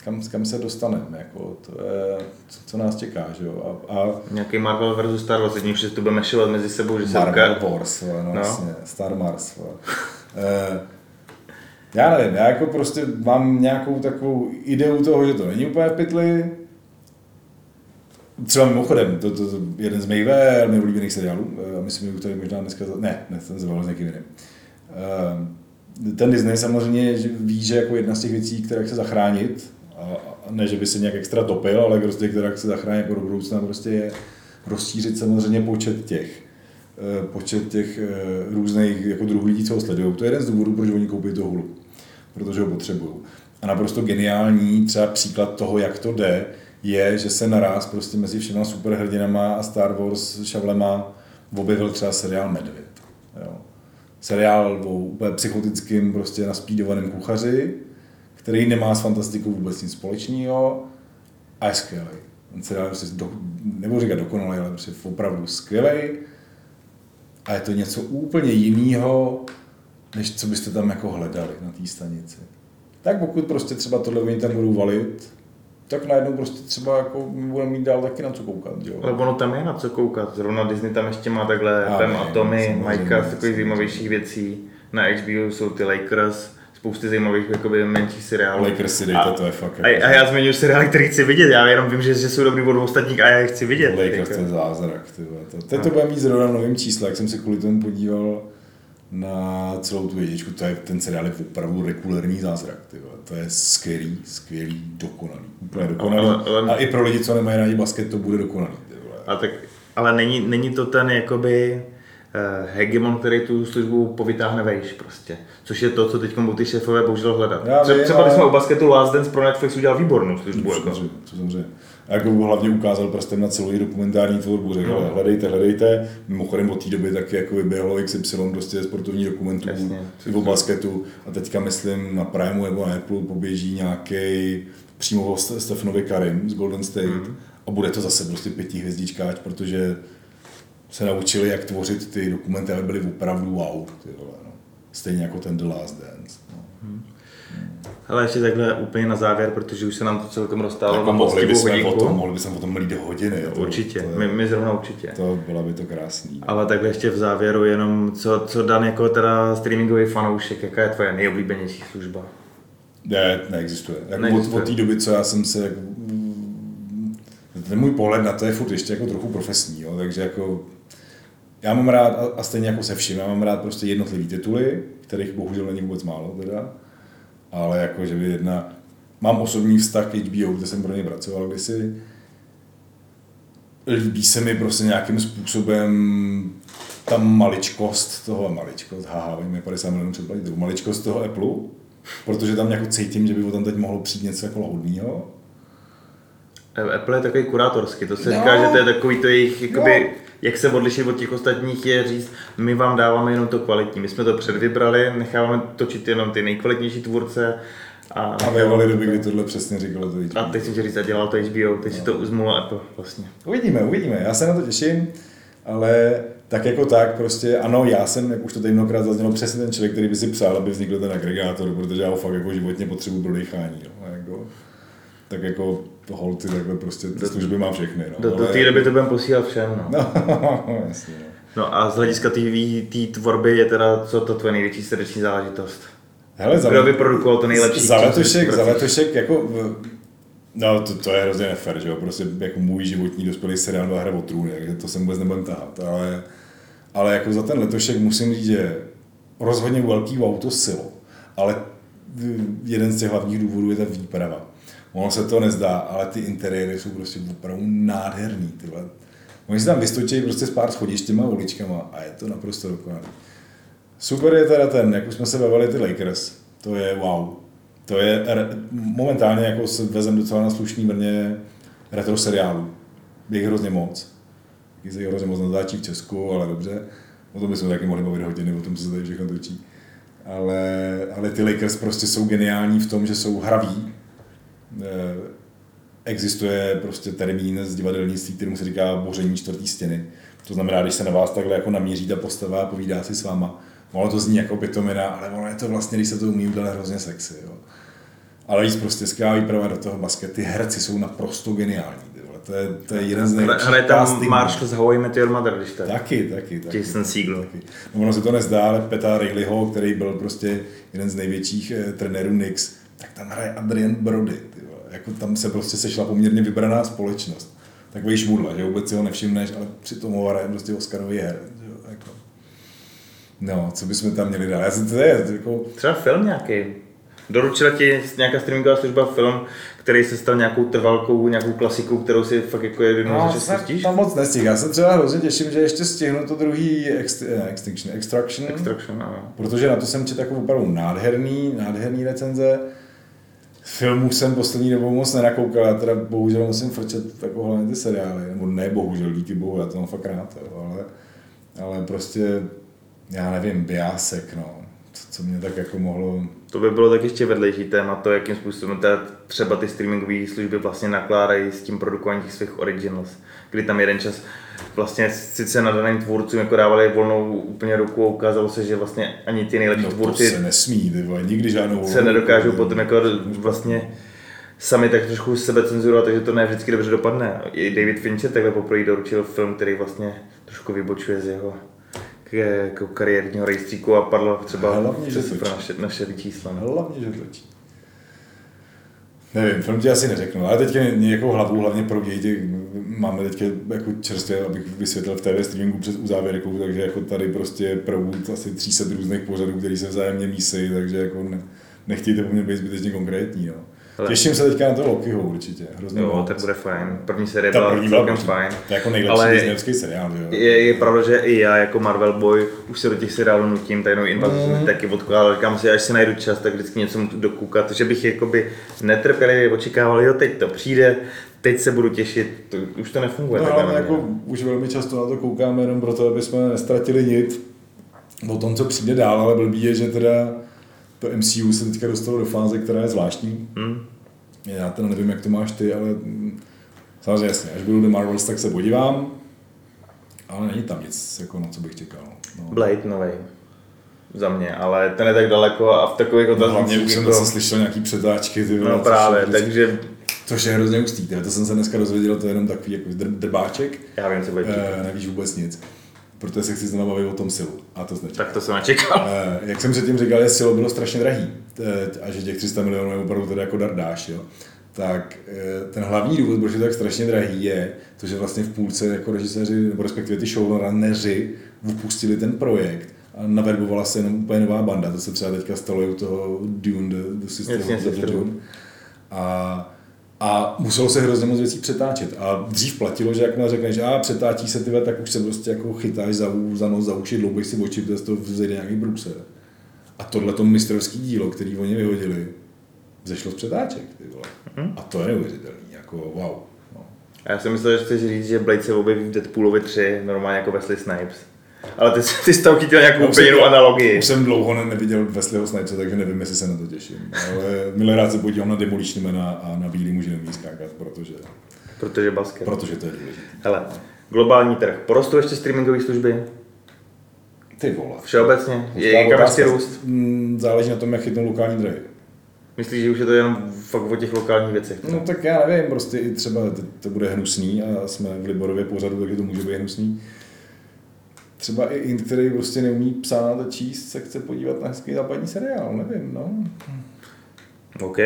kam, kam se dostaneme, jako, to je, co, co nás čeká, že jo. A, a Nějaký Marvel versus Star Wars, jedním že to budeme šovat mezi sebou, že se Marvel uká... Wars, no, No. jasně, Star Mars. Eh, já nevím, já jako prostě mám nějakou takovou ideu toho, že to není úplně v pytli. Třeba mimochodem, to, to, to jeden z mých velmi oblíbených seriálů, eh, myslím, že tady možná dneska, ne, ne, ten se s někým jiným. Ten Disney samozřejmě ví, že jako jedna z těch věcí, které chce zachránit, a, a ne, že by se nějak extra topil, ale prostě, která chce zachránit jako do budoucna, prostě je rozšířit samozřejmě počet těch eh, počet těch eh, různých jako druhů lidí, co ho sledují. To je jeden z důvodů, proč oni koupí to hulu. Protože ho potřebují. A naprosto geniální třeba příklad toho, jak to jde, je, že se naraz prostě mezi všema superhrdinama a Star Wars šavlema objevil třeba seriál Medvěd. Jo. Seriál o úplně psychotickým, prostě naspídovaném kuchaři, který nemá s fantastikou vůbec nic společného a je skvělý. Ten seriál prostě do, nebudu říkat dokonalý, ale prostě opravdu skvělý. A je to něco úplně jiného, než co byste tam jako hledali na té stanici. Tak pokud prostě třeba tohle oni tam budou valit, tak najednou prostě třeba jako budeme mít dál taky na co koukat, jo. Ale ono tam je na co koukat. Zrovna Disney tam ještě má takhle a Tommy, samozřejmě, Majka z takových zajímavějších věcí. Na HBO jsou ty Lakers, spousty zajímavých jakoby menších seriálů. Lakers si dejte, a, to je fakt a, jako- a já zmiňuji seriály, který chci vidět. Já jenom vím, že, že jsou dobrý od ostatních a já je chci vidět. Lakers to je zázrak, ty vole. To, teď to bude mít zrovna v novém čísle, jak jsem se kvůli tomu podíval na celou tu jedničku, to je, ten seriál je opravdu regulární zázrak, ty vole. To je skvělý, skvělý, dokonalý. Úplně dokonalý. Ale- ale- A i pro lidi, co nemají rádi basket, to bude dokonalý, ty vole. A tak, ale není, není to ten jakoby uh, hegemon, který tu službu povytáhne vejš prostě. Což je to, co teď budou ty šéfové bohužel hledat. Já Třeba, třeba ale- když jsme u basketu Last Dance pro Netflix udělal výbornou službu. Jako. Samozřejmě, samozřejmě. A jako hlavně ukázal prstem na celou její dokumentární tvorbu, řekl, No. hledejte, hledejte. Mimochodem od té doby taky jako vyběhlo XY prostě sportovní dokumentů Jasně. basketu. A teďka myslím na Primeu nebo na Apple poběží nějaký přímo Stefanovi Karim z Golden State. Mhm. A bude to zase prostě pětihvězdičkáč, protože se naučili, jak tvořit ty dokumenty, aby byly opravdu wow. Ty vole, no. Stejně jako ten The Last Dance. Ale ještě takhle úplně na závěr, protože už se nám to celkem roztálo Jako mohli bychom o tom, mohli bychom o tom mlít hodiny. To, Určitě, To, my, my zrovna určitě. to byla by to krásný. Ale takhle ještě v závěru jenom, co, co Dan jako teda streamingový fanoušek, jaká je tvoje nejoblíbenější služba? Ne, neexistuje. Jako Neexistuje. Od, od té doby, co já jsem se jako, ten můj pohled na to je furt ještě jako trochu profesní, jo, takže jako já mám rád, a- a stejně jako se vším, já mám rád prostě jednotlivý tituly, kterých bohužel není vůbec málo teda, ale jako, že by jedna, mám osobní vztah k HBO, kde jsem pro ně pracoval kdysi, líbí se mi prostě nějakým způsobem ta maličkost toho, maličkost, haha, vím, je 50 milionů předplatitelů, maličkost toho Apple, protože tam jako cítím, že by o tam teď mohlo přijít něco jako lahodného. Apple je takový kurátorský, to se No. říká, že to je takový to jejich, jakoby, No. Jak se odlišit od těch ostatních je říct, my vám dáváme jenom to kvalitní, my jsme to předvybrali, necháváme točit jenom ty nejkvalitnější tvůrce a, A bývaly doby, kdy tohle přesně říkalo to HBO. a teď jsem ti říct, dělal to HBO, teď si to uzmulo Apple vlastně. Uvidíme, uvidíme, já se na to těším, ale tak jako tak prostě, ano, já jsem, jak už to tady mnohokrát zaznělo, přesně ten člověk, který by si přál, aby vznikl ten agregátor, protože já ho fakt jako životně potřebuji pro dýchání, no, a jako, tak jako holty takhle prostě ty služby mám všechny, no. Do, do té doby to budeme posílat všem. No. No, jasně, no. no a z hlediska té tvorby je teda, co to tvoje největší srdeční záležitost? Hele, za, Kdo vyprodukoval to nejlepší? za letošek, za letošek, jako, no to, to je hrozně nefér, že jo, prostě jako můj životní dospělý seriál byla hra o trůny, takže to se vůbec nebudem tahat, ale, ale jako za ten letošek musím říct, že rozhodně velký wow to silo, ale jeden z těch hlavních důvodů je ta výprava. Ono se to nezdá, ale ty interiéry jsou prostě opravdu nádherný. Ty vole. Oni si tam vystočí prostě s pár schodištěma a uličkama a je to naprosto dokonalý. Super je teda ten, jak už jsme se bavili, ty Lakers. To je wow. To je momentálně jako se vezem docela na slušný brně retro seriálu. Je jich hrozně moc. Je jich hrozně moc natáčí v Česku, ale dobře. O tom bychom taky mohli bavit hodiny, o tom, se tady všechno točí. Ale, ale ty Lakers prostě jsou geniální v tom, že jsou hraví. Eh, Existuje prostě termín z divadelnictví, kterému se říká boření čtvrtý stěny. To znamená, když se na vás takhle jako namíří ta postava a povídá si s váma. Ono to zní jako pitomina, ale ono je to vlastně, když se to umí udělat, hrozně sexy. Jo. Ale víc prostě skvělá výprava do toho basket. Ty herci jsou naprosto geniální. Ty vole. To, je, to je jeden z nejlepších Hraje tam. Marshall z How I Met Your Mother, když tak. Taky, taky, taky. Jason Segel. Taky. No, ono se to nezdá, ale Peta Rileyho, který byl prostě jeden z největších eh, trenérů Knicks, tak tam hraje Adrian Brody. Jako tam se prostě sešla poměrně vybraná společnost. Takový šmudla, že vůbec si ho nevšimneš, ale přitom ho hraje prostě Oscarový her. Že? Jako. No, co bychom tam měli dál? Já si to je, jako, Třeba film nějaký. Doručila ti nějaká streamingová služba film, který se stal nějakou trvalkou, nějakou klasikou, kterou si fakt jako jednou No, za čas jsem pustíš? tam moc nestihl. Já se třeba hrozně těším, že ještě stihnu to druhý ext, ne, Extinction, Extraction. Extraction, ano. Protože na to jsem četl jako opravdu nádherný, nádherný recenze. Filmů jsem poslední dobou moc nenakoukal, já teda bohužel musím frčet jako hlavně ty seriály, nebo ne bohužel, díky bohu, já to mám fakt rád, jo, ale, ale prostě, já nevím, Biasek, no, co, mě tak jako mohlo, To by bylo tak ještě vedlejší téma, to jakým způsobem teda třeba ty streamingové služby vlastně nakládají s tím produkováním těch svých originals. Kdy tam jeden čas vlastně sice na daným tvůrcům jako dávali volnou úplně ruku a ukázalo se, že vlastně ani ty nejlepší no tvůrci se nesmí, ty vole, nikdy žádnou se nedokážou potom jako vlastně sami tak trošku sebe cenzurovat, takže to ne vždycky dobře dopadne. I David Fincher takhle poprvé doručil film, který vlastně trošku vybočuje z jeho k- jako kariérního rejstříku a padlo třeba Hlavně, že pro naše, naše čísla. no. Hlavně, že točí. Nevím, film ti asi neřeknu, ale teďka nějakou hlavu hlavně pro děti máme teďka jako čerstvě, abych vysvětlil v TV streamingu přes uzávěrku, takže jako tady prostě proud asi 300 různých pořadů, který se vzájemně mísejí, takže jako ne, nechtějte po mně být zbytečně konkrétní. No. Hele. Těším se teďka na to Lokiho určitě, hrozně Jo, moc. tak bude fajn. První série Ta byla první celkem fajn. To je jako nejlepší Ale disneyovský seriál, jo? je, je, pravda, že i já jako Marvel boy už se do těch seriálů nutím, tajnou invazi Mm. mm. taky odkládal, říkám si, až si najdu čas, tak vždycky něco můžu dokoukat, že bych jakoby netrpělivě očekával, jo, teď to přijde, teď se budu těšit, to, už to nefunguje. No, ale jako už velmi často na to koukáme jenom proto, aby jsme nestratili nic o tom, co přijde dál, ale blbý je, že teda to MCU se teďka dostalo do fáze, která je zvláštní. Hm? Já teda nevím, jak to máš ty, ale mm, samozřejmě jasně, až budu do Marvels, tak se podívám, ale není tam nic, jako na co bych čekal. No. Blade nový. za mě, ale ten je tak daleko a v takových No, otaznicích hlavně už jsem zase slyšel nějaký přetáčky, ty No což právě, je vždycky- takže Což je hrozně hustý, tyhle. to jsem se dneska dozvěděl, to je jenom takový jako dr- drbáček, já vím, co bude e, nevíš vůbec nic. Protože se chci znovu bavit o tom silu. A to značí. Tak to jsem nečekal. Eh, jak jsem předtím říkal, že silo bylo strašně drahý eh, a že těch 300 milionů je opravdu teda jako dardáš, jo. Tak eh, ten hlavní důvod, proč je to tak strašně drahý, je to, že vlastně v půlce jako režiséři, nebo respektive ty showrunneři upustili ten projekt a naverbovala se jenom úplně nová banda. To se třeba teďka stalo u toho Dune, The, the Sister Jasně, of the. Dune. A a muselo se hrozně moc věcí přetáčet. A dřív platilo, že jakmile řekneš, a přetáčí se tyhle, tak už se prostě jako chytáš za, za nos, za uši, dloubeš si oči, protože z toho vzejde nějaký brůser. A tohle to mistrovský dílo, který oni vyhodili, zešlo z přetáček. Ty vole. A to je neuvěřitelný, jako wow. No. A já jsem myslel, že chceš říct, že Blade se objeví v Deadpoolovi 3, normálně jako Wesley Snipes. Ale ty, ty jsi tam chytil nějakou úplně jinou analogii. Už jsem dlouho ne- neviděl Wesleyho Snipese, takže nevím, jestli se na to těším. Ale milé rád se podívám na Demolition Mana a na Bílý muži nemí skákat, protože, Protože basket. protože to je důležité. Hele, globální trh. Porostou ještě streamingové služby? Ty vole. Všeobecně? Je otázka. růst? Mm, Záleží na tom, jak chytnou lokální drahy. Myslíš, že už je to jenom fakt o těch lokálních věcech? No tak já nevím, prostě i třeba to, to bude hnusný a jsme v Liborově pořadu, takže to může být hnusný. Třeba i Int, který prostě neumí psát a číst, se chce podívat na hezký západní seriál, nevím, no. OK.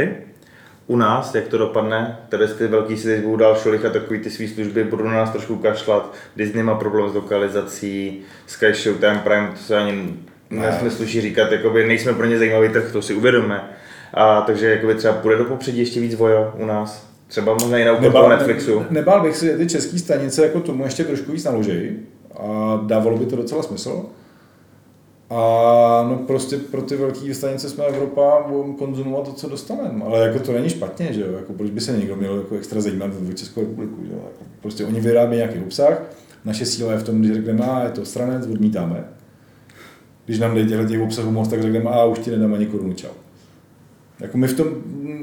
U nás, jak to dopadne, tady ty velký si teď budou dál šolich a takový ty svý služby budou na nás trošku kašlat. Disney má problém s lokalizací, Sky Showtime Prime, to se ani Ne. nesluší říkat, jakoby nejsme pro ně zajímavý trh, to si uvědomíme. A takže jakoby třeba půjde do popředí ještě víc vojo u nás. Třeba možná i na toho Netflixu. ne, nebál bych si, že ty české stanice jako tomu ještě trošku víc naložej a dávalo by to docela smysl. A no prostě pro ty velké stanice jsme Evropa, budeme konzumovat to, co dostaneme. Ale jako to není špatně, že jo? Jako proč by se někdo měl jako extra zajímat o Českou republiku, že jo? Jako prostě oni vyrábí nějaký obsah, naše síla je v tom, když řekneme, a je to stranec, odmítáme. Když nám dají těchto těch obsahů moc, tak řekneme, a už ti nedám ani korunu, čau. Jako my v tom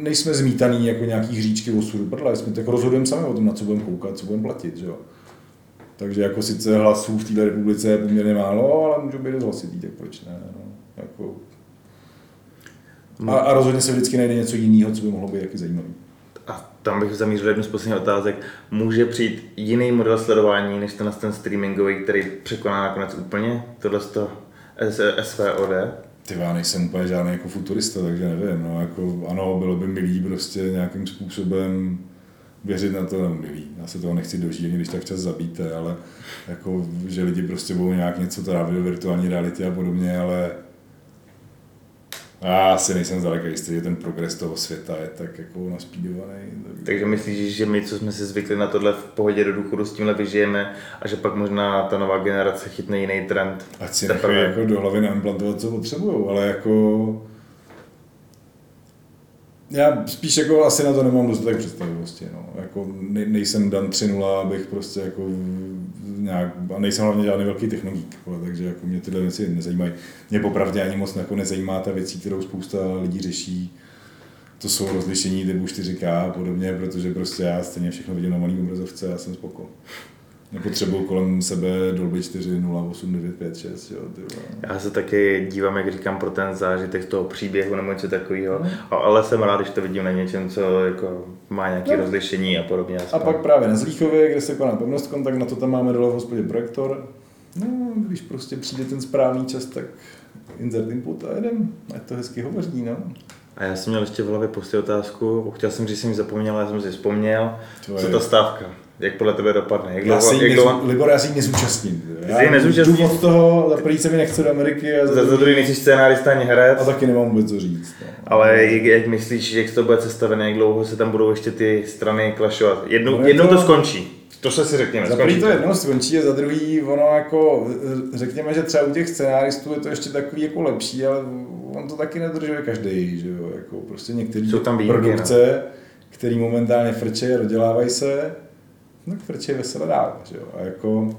nejsme zmítaný jako nějaký hříčky osudu, prdele, jsme tak rozhodujeme sami o tom, na co budeme koukat, co budeme platit, že jo. Takže jako sice hlasů v této republice je poměrně málo, ale můžou být dost hlasitý, tak proč ne, no. Jako... A, a, rozhodně se vždycky najde něco jiného, co by mohlo být taky zajímavé. A tam bych zamířil jednu z posledních otázek. Může přijít jiný model sledování, než ten, ten streamingový, který překoná nakonec úplně tohle z toho SVOD? Ty já nejsem úplně žádný jako futurista, takže nevím, no, jako ano, bylo by milý prostě nějakým způsobem věřit na to, nebo milý, já se toho nechci dožít, ani když tak čas zabíte, ale jako, že lidi prostě budou nějak něco trávit do virtuální reality a podobně, ale já asi nejsem zdaleka jistý, že ten progres toho světa je tak jako naspídovaný. Tak... Takže myslíš, že my, co jsme si zvykli na tohle v pohodě do důchodu, s tímhle vyžijeme a že pak možná ta nová generace chytne jiný trend? Ať si nechají jako do hlavy naimplantovat, co potřebují, ale jako... Já spíš jako asi na to nemám dostatek představivosti, no. Jako ne, nejsem dan 3.0, abych prostě jako nějak, a nejsem hlavně žádný velký technologík, vole, takže jako mě tyhle věci nezajímají. Mě popravdě ani moc jako nezajímá ta věcí, kterou spousta lidí řeší. To jsou rozlišení typu 4K a podobně, protože prostě já stejně všechno vidím na malý obrazovce a jsem spokojen. Nepotřebuju kolem sebe Dolby 4, 0, 8, 9, 5, 6, jo, ty. Já se taky dívám, jak říkám, pro ten zážitek toho příběhu nebo něco takového, a- ale jsem rád, když to vidím na něčem, co jako má nějaké No. rozlišení a podobně. A aspoň. pak právě na Zlíchově, kde se koná pevnost tak na to tam máme dole v hospodě projektor. No, když prostě přijde ten správný čas, tak insert input a jedem. Ať to hezky hovoří, no. A já jsem měl ještě v hlavě posty otázku, chtěl jsem říct, že jsem ji zapomněl, ale já jsem si vzpomněl. To Co je- ta stávka? Jak podle tebe dopadne? Jak Já dlouho, se jí jak dlouho, Libor, já si ji nezúčastním. Se jí nezúčastníš? Důvod toho, za první se mi nechce do Ameriky a za, za, druhý nejsi scénárista ani herec, a taky nemám vůbec co říct. No. ale jak, jak myslíš, jak to bude sestavené, jak dlouho se tam budou ještě ty strany klašovat? Jednou, No je jednou to to- skončí. To se si řekněme. Za první to jednou skončí a za druhý ono jako, řekněme, že třeba u těch scenáristů je to ještě takový jako lepší, ale on to taky nedržuje každý, že jo, jako prostě některý Jsou tam výjimky, produkce, který momentálně frčejí a dodělávají se, tak frčejí vesele dál, že jo, a jako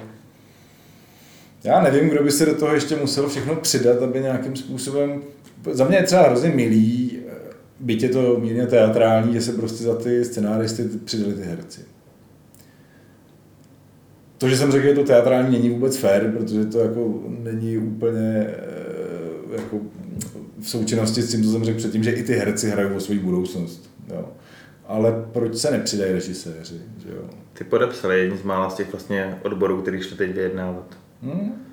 já nevím, kdo by se do toho ještě musel všechno přidat, aby nějakým způsobem, za mě je třeba hrozně milý, byť je to mírně teatrální, že se prostě za ty scenáristy přidali ty herci. To, že jsem řekl, že to teatrální není vůbec fair, protože to jako není úplně, eh, jako v součinnosti s tím, co jsem řekl předtím, že i ty herci hrají o svou budoucnost. Jo. Ale proč se nepřidají režiséři? Že jo? Ty podepsali jedni z mála z těch vlastně odborů, který šli teď vyjednávat. Hmm?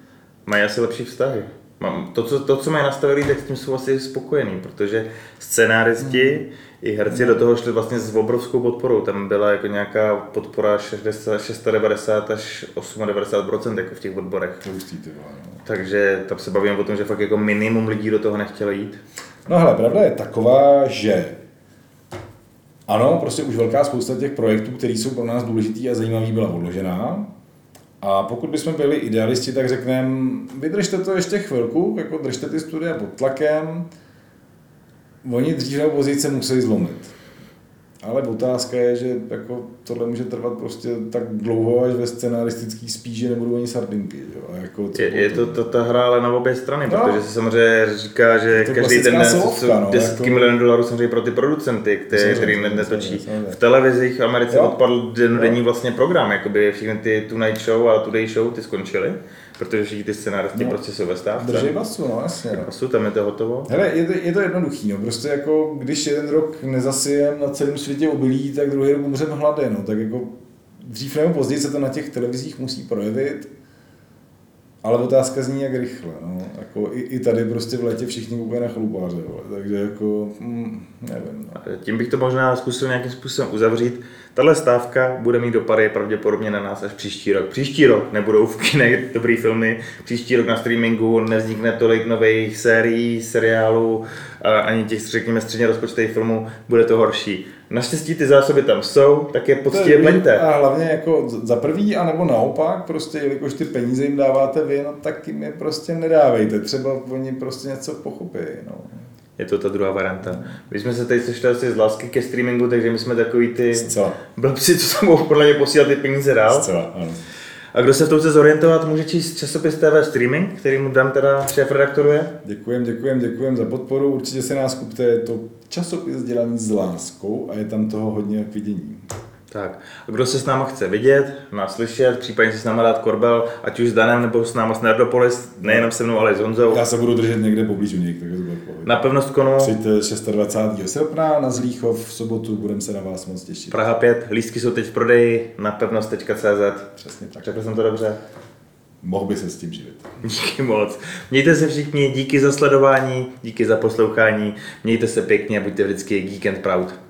Mají asi lepší vztahy. Mám, to, co, to, co mají nastavený, tak s tím jsou asi spokojený, protože scénáristi hmm. i herci hmm. do toho šli vlastně s obrovskou podporou. Tam byla jako nějaká podpora 60, 690 až 98% jako v těch odborech. Hustý, ty no. Takže tam se bavíme o tom, že fakt jako minimum lidí do toho nechtělo jít. No hele, pravda je taková, že ano, prostě už velká spousta těch projektů, které jsou pro nás důležitý a zajímavý, byla odložená. A pokud bychom byli idealisti, tak řekneme, vydržte to ještě chvilku, jako držte ty studia pod tlakem, oni dřív nebo později se musí zlomit. Ale otázka je, že jako tohle může trvat prostě tak dlouho, až ve scenaristický spíže nebudou ani sardinky. Jo? A jako je, je to, to, ta hra ale na obě strany, no. protože se samozřejmě říká, že každý ten den jsou no, desítky jako... milionů dolarů samozřejmě pro ty producenty, který, který netočí. V televizích v Americe jo. odpadl denní vlastně program, jakoby všechny ty Tonight Show a Today Show, ty skončily. Protože všichni ty scénáristi no, prostě jsou ve stávce. Drží basu, no jasně. No. Basu, tam je to hotovo. Hele, je to, je to jednoduchý, no. Prostě jako, když jeden rok nezasijem na celém světě obilí, tak druhý rok umřeme hlady, no. Tak jako dřív nebo později se to na těch televizích musí projevit. Ale otázka zní jak rychle. No. Jako i, I, tady prostě v létě všichni úplně na chlupáře. Takže jako, mm, nevím. No. Tím bych to možná zkusil nějakým způsobem uzavřít. Tahle stávka bude mít dopady pravděpodobně na nás až příští rok. Příští rok nebudou v kinech dobrý filmy, příští rok na streamingu nevznikne tolik nových sérií, seriálů, ani těch, řekněme, středně rozpočtových filmů, bude to horší. Naštěstí ty zásoby tam jsou, tak je poctivě pleňte. A hlavně jako za prvý, anebo naopak, prostě jelikož ty peníze jim dáváte vy, no tak jim je prostě nedávejte. Třeba oni prostě něco pochopí. No je to ta druhá varianta. My jsme se tady sešli asi z lásky ke streamingu, takže my jsme takový ty Zcela. blbci, co mohou podle mě posílat ty peníze dál. Zcela, ano. A kdo se v tom chce zorientovat, může číst časopis TV Streaming, který mu Dan teda šéf redaktoruje. Děkujem, děkujem, děkujem za podporu. Určitě se nás kupte, je to časopis dělaný s láskou a je tam toho hodně k vidění. Tak, a kdo se s náma chce vidět, nás slyšet, případně si s náma dát korbel, ať už s Danem nebo s náma s Nerdopolis, nejenom se mnou, ale i s Honzou. Já se budu držet někde poblíž u něj, takže to bude Na pevnost konu. Přijďte 26. srpna na Zlíchov v sobotu, budeme se na vás moc těšit. Praha 5, lístky jsou teď v prodeji na pevnost.cz. Přesně tak. Řekl jsem to dobře. Mohl by se s tím živit. Díky moc. Mějte se všichni, díky za sledování, díky za poslouchání, mějte se pěkně, buďte vždycky geek and proud.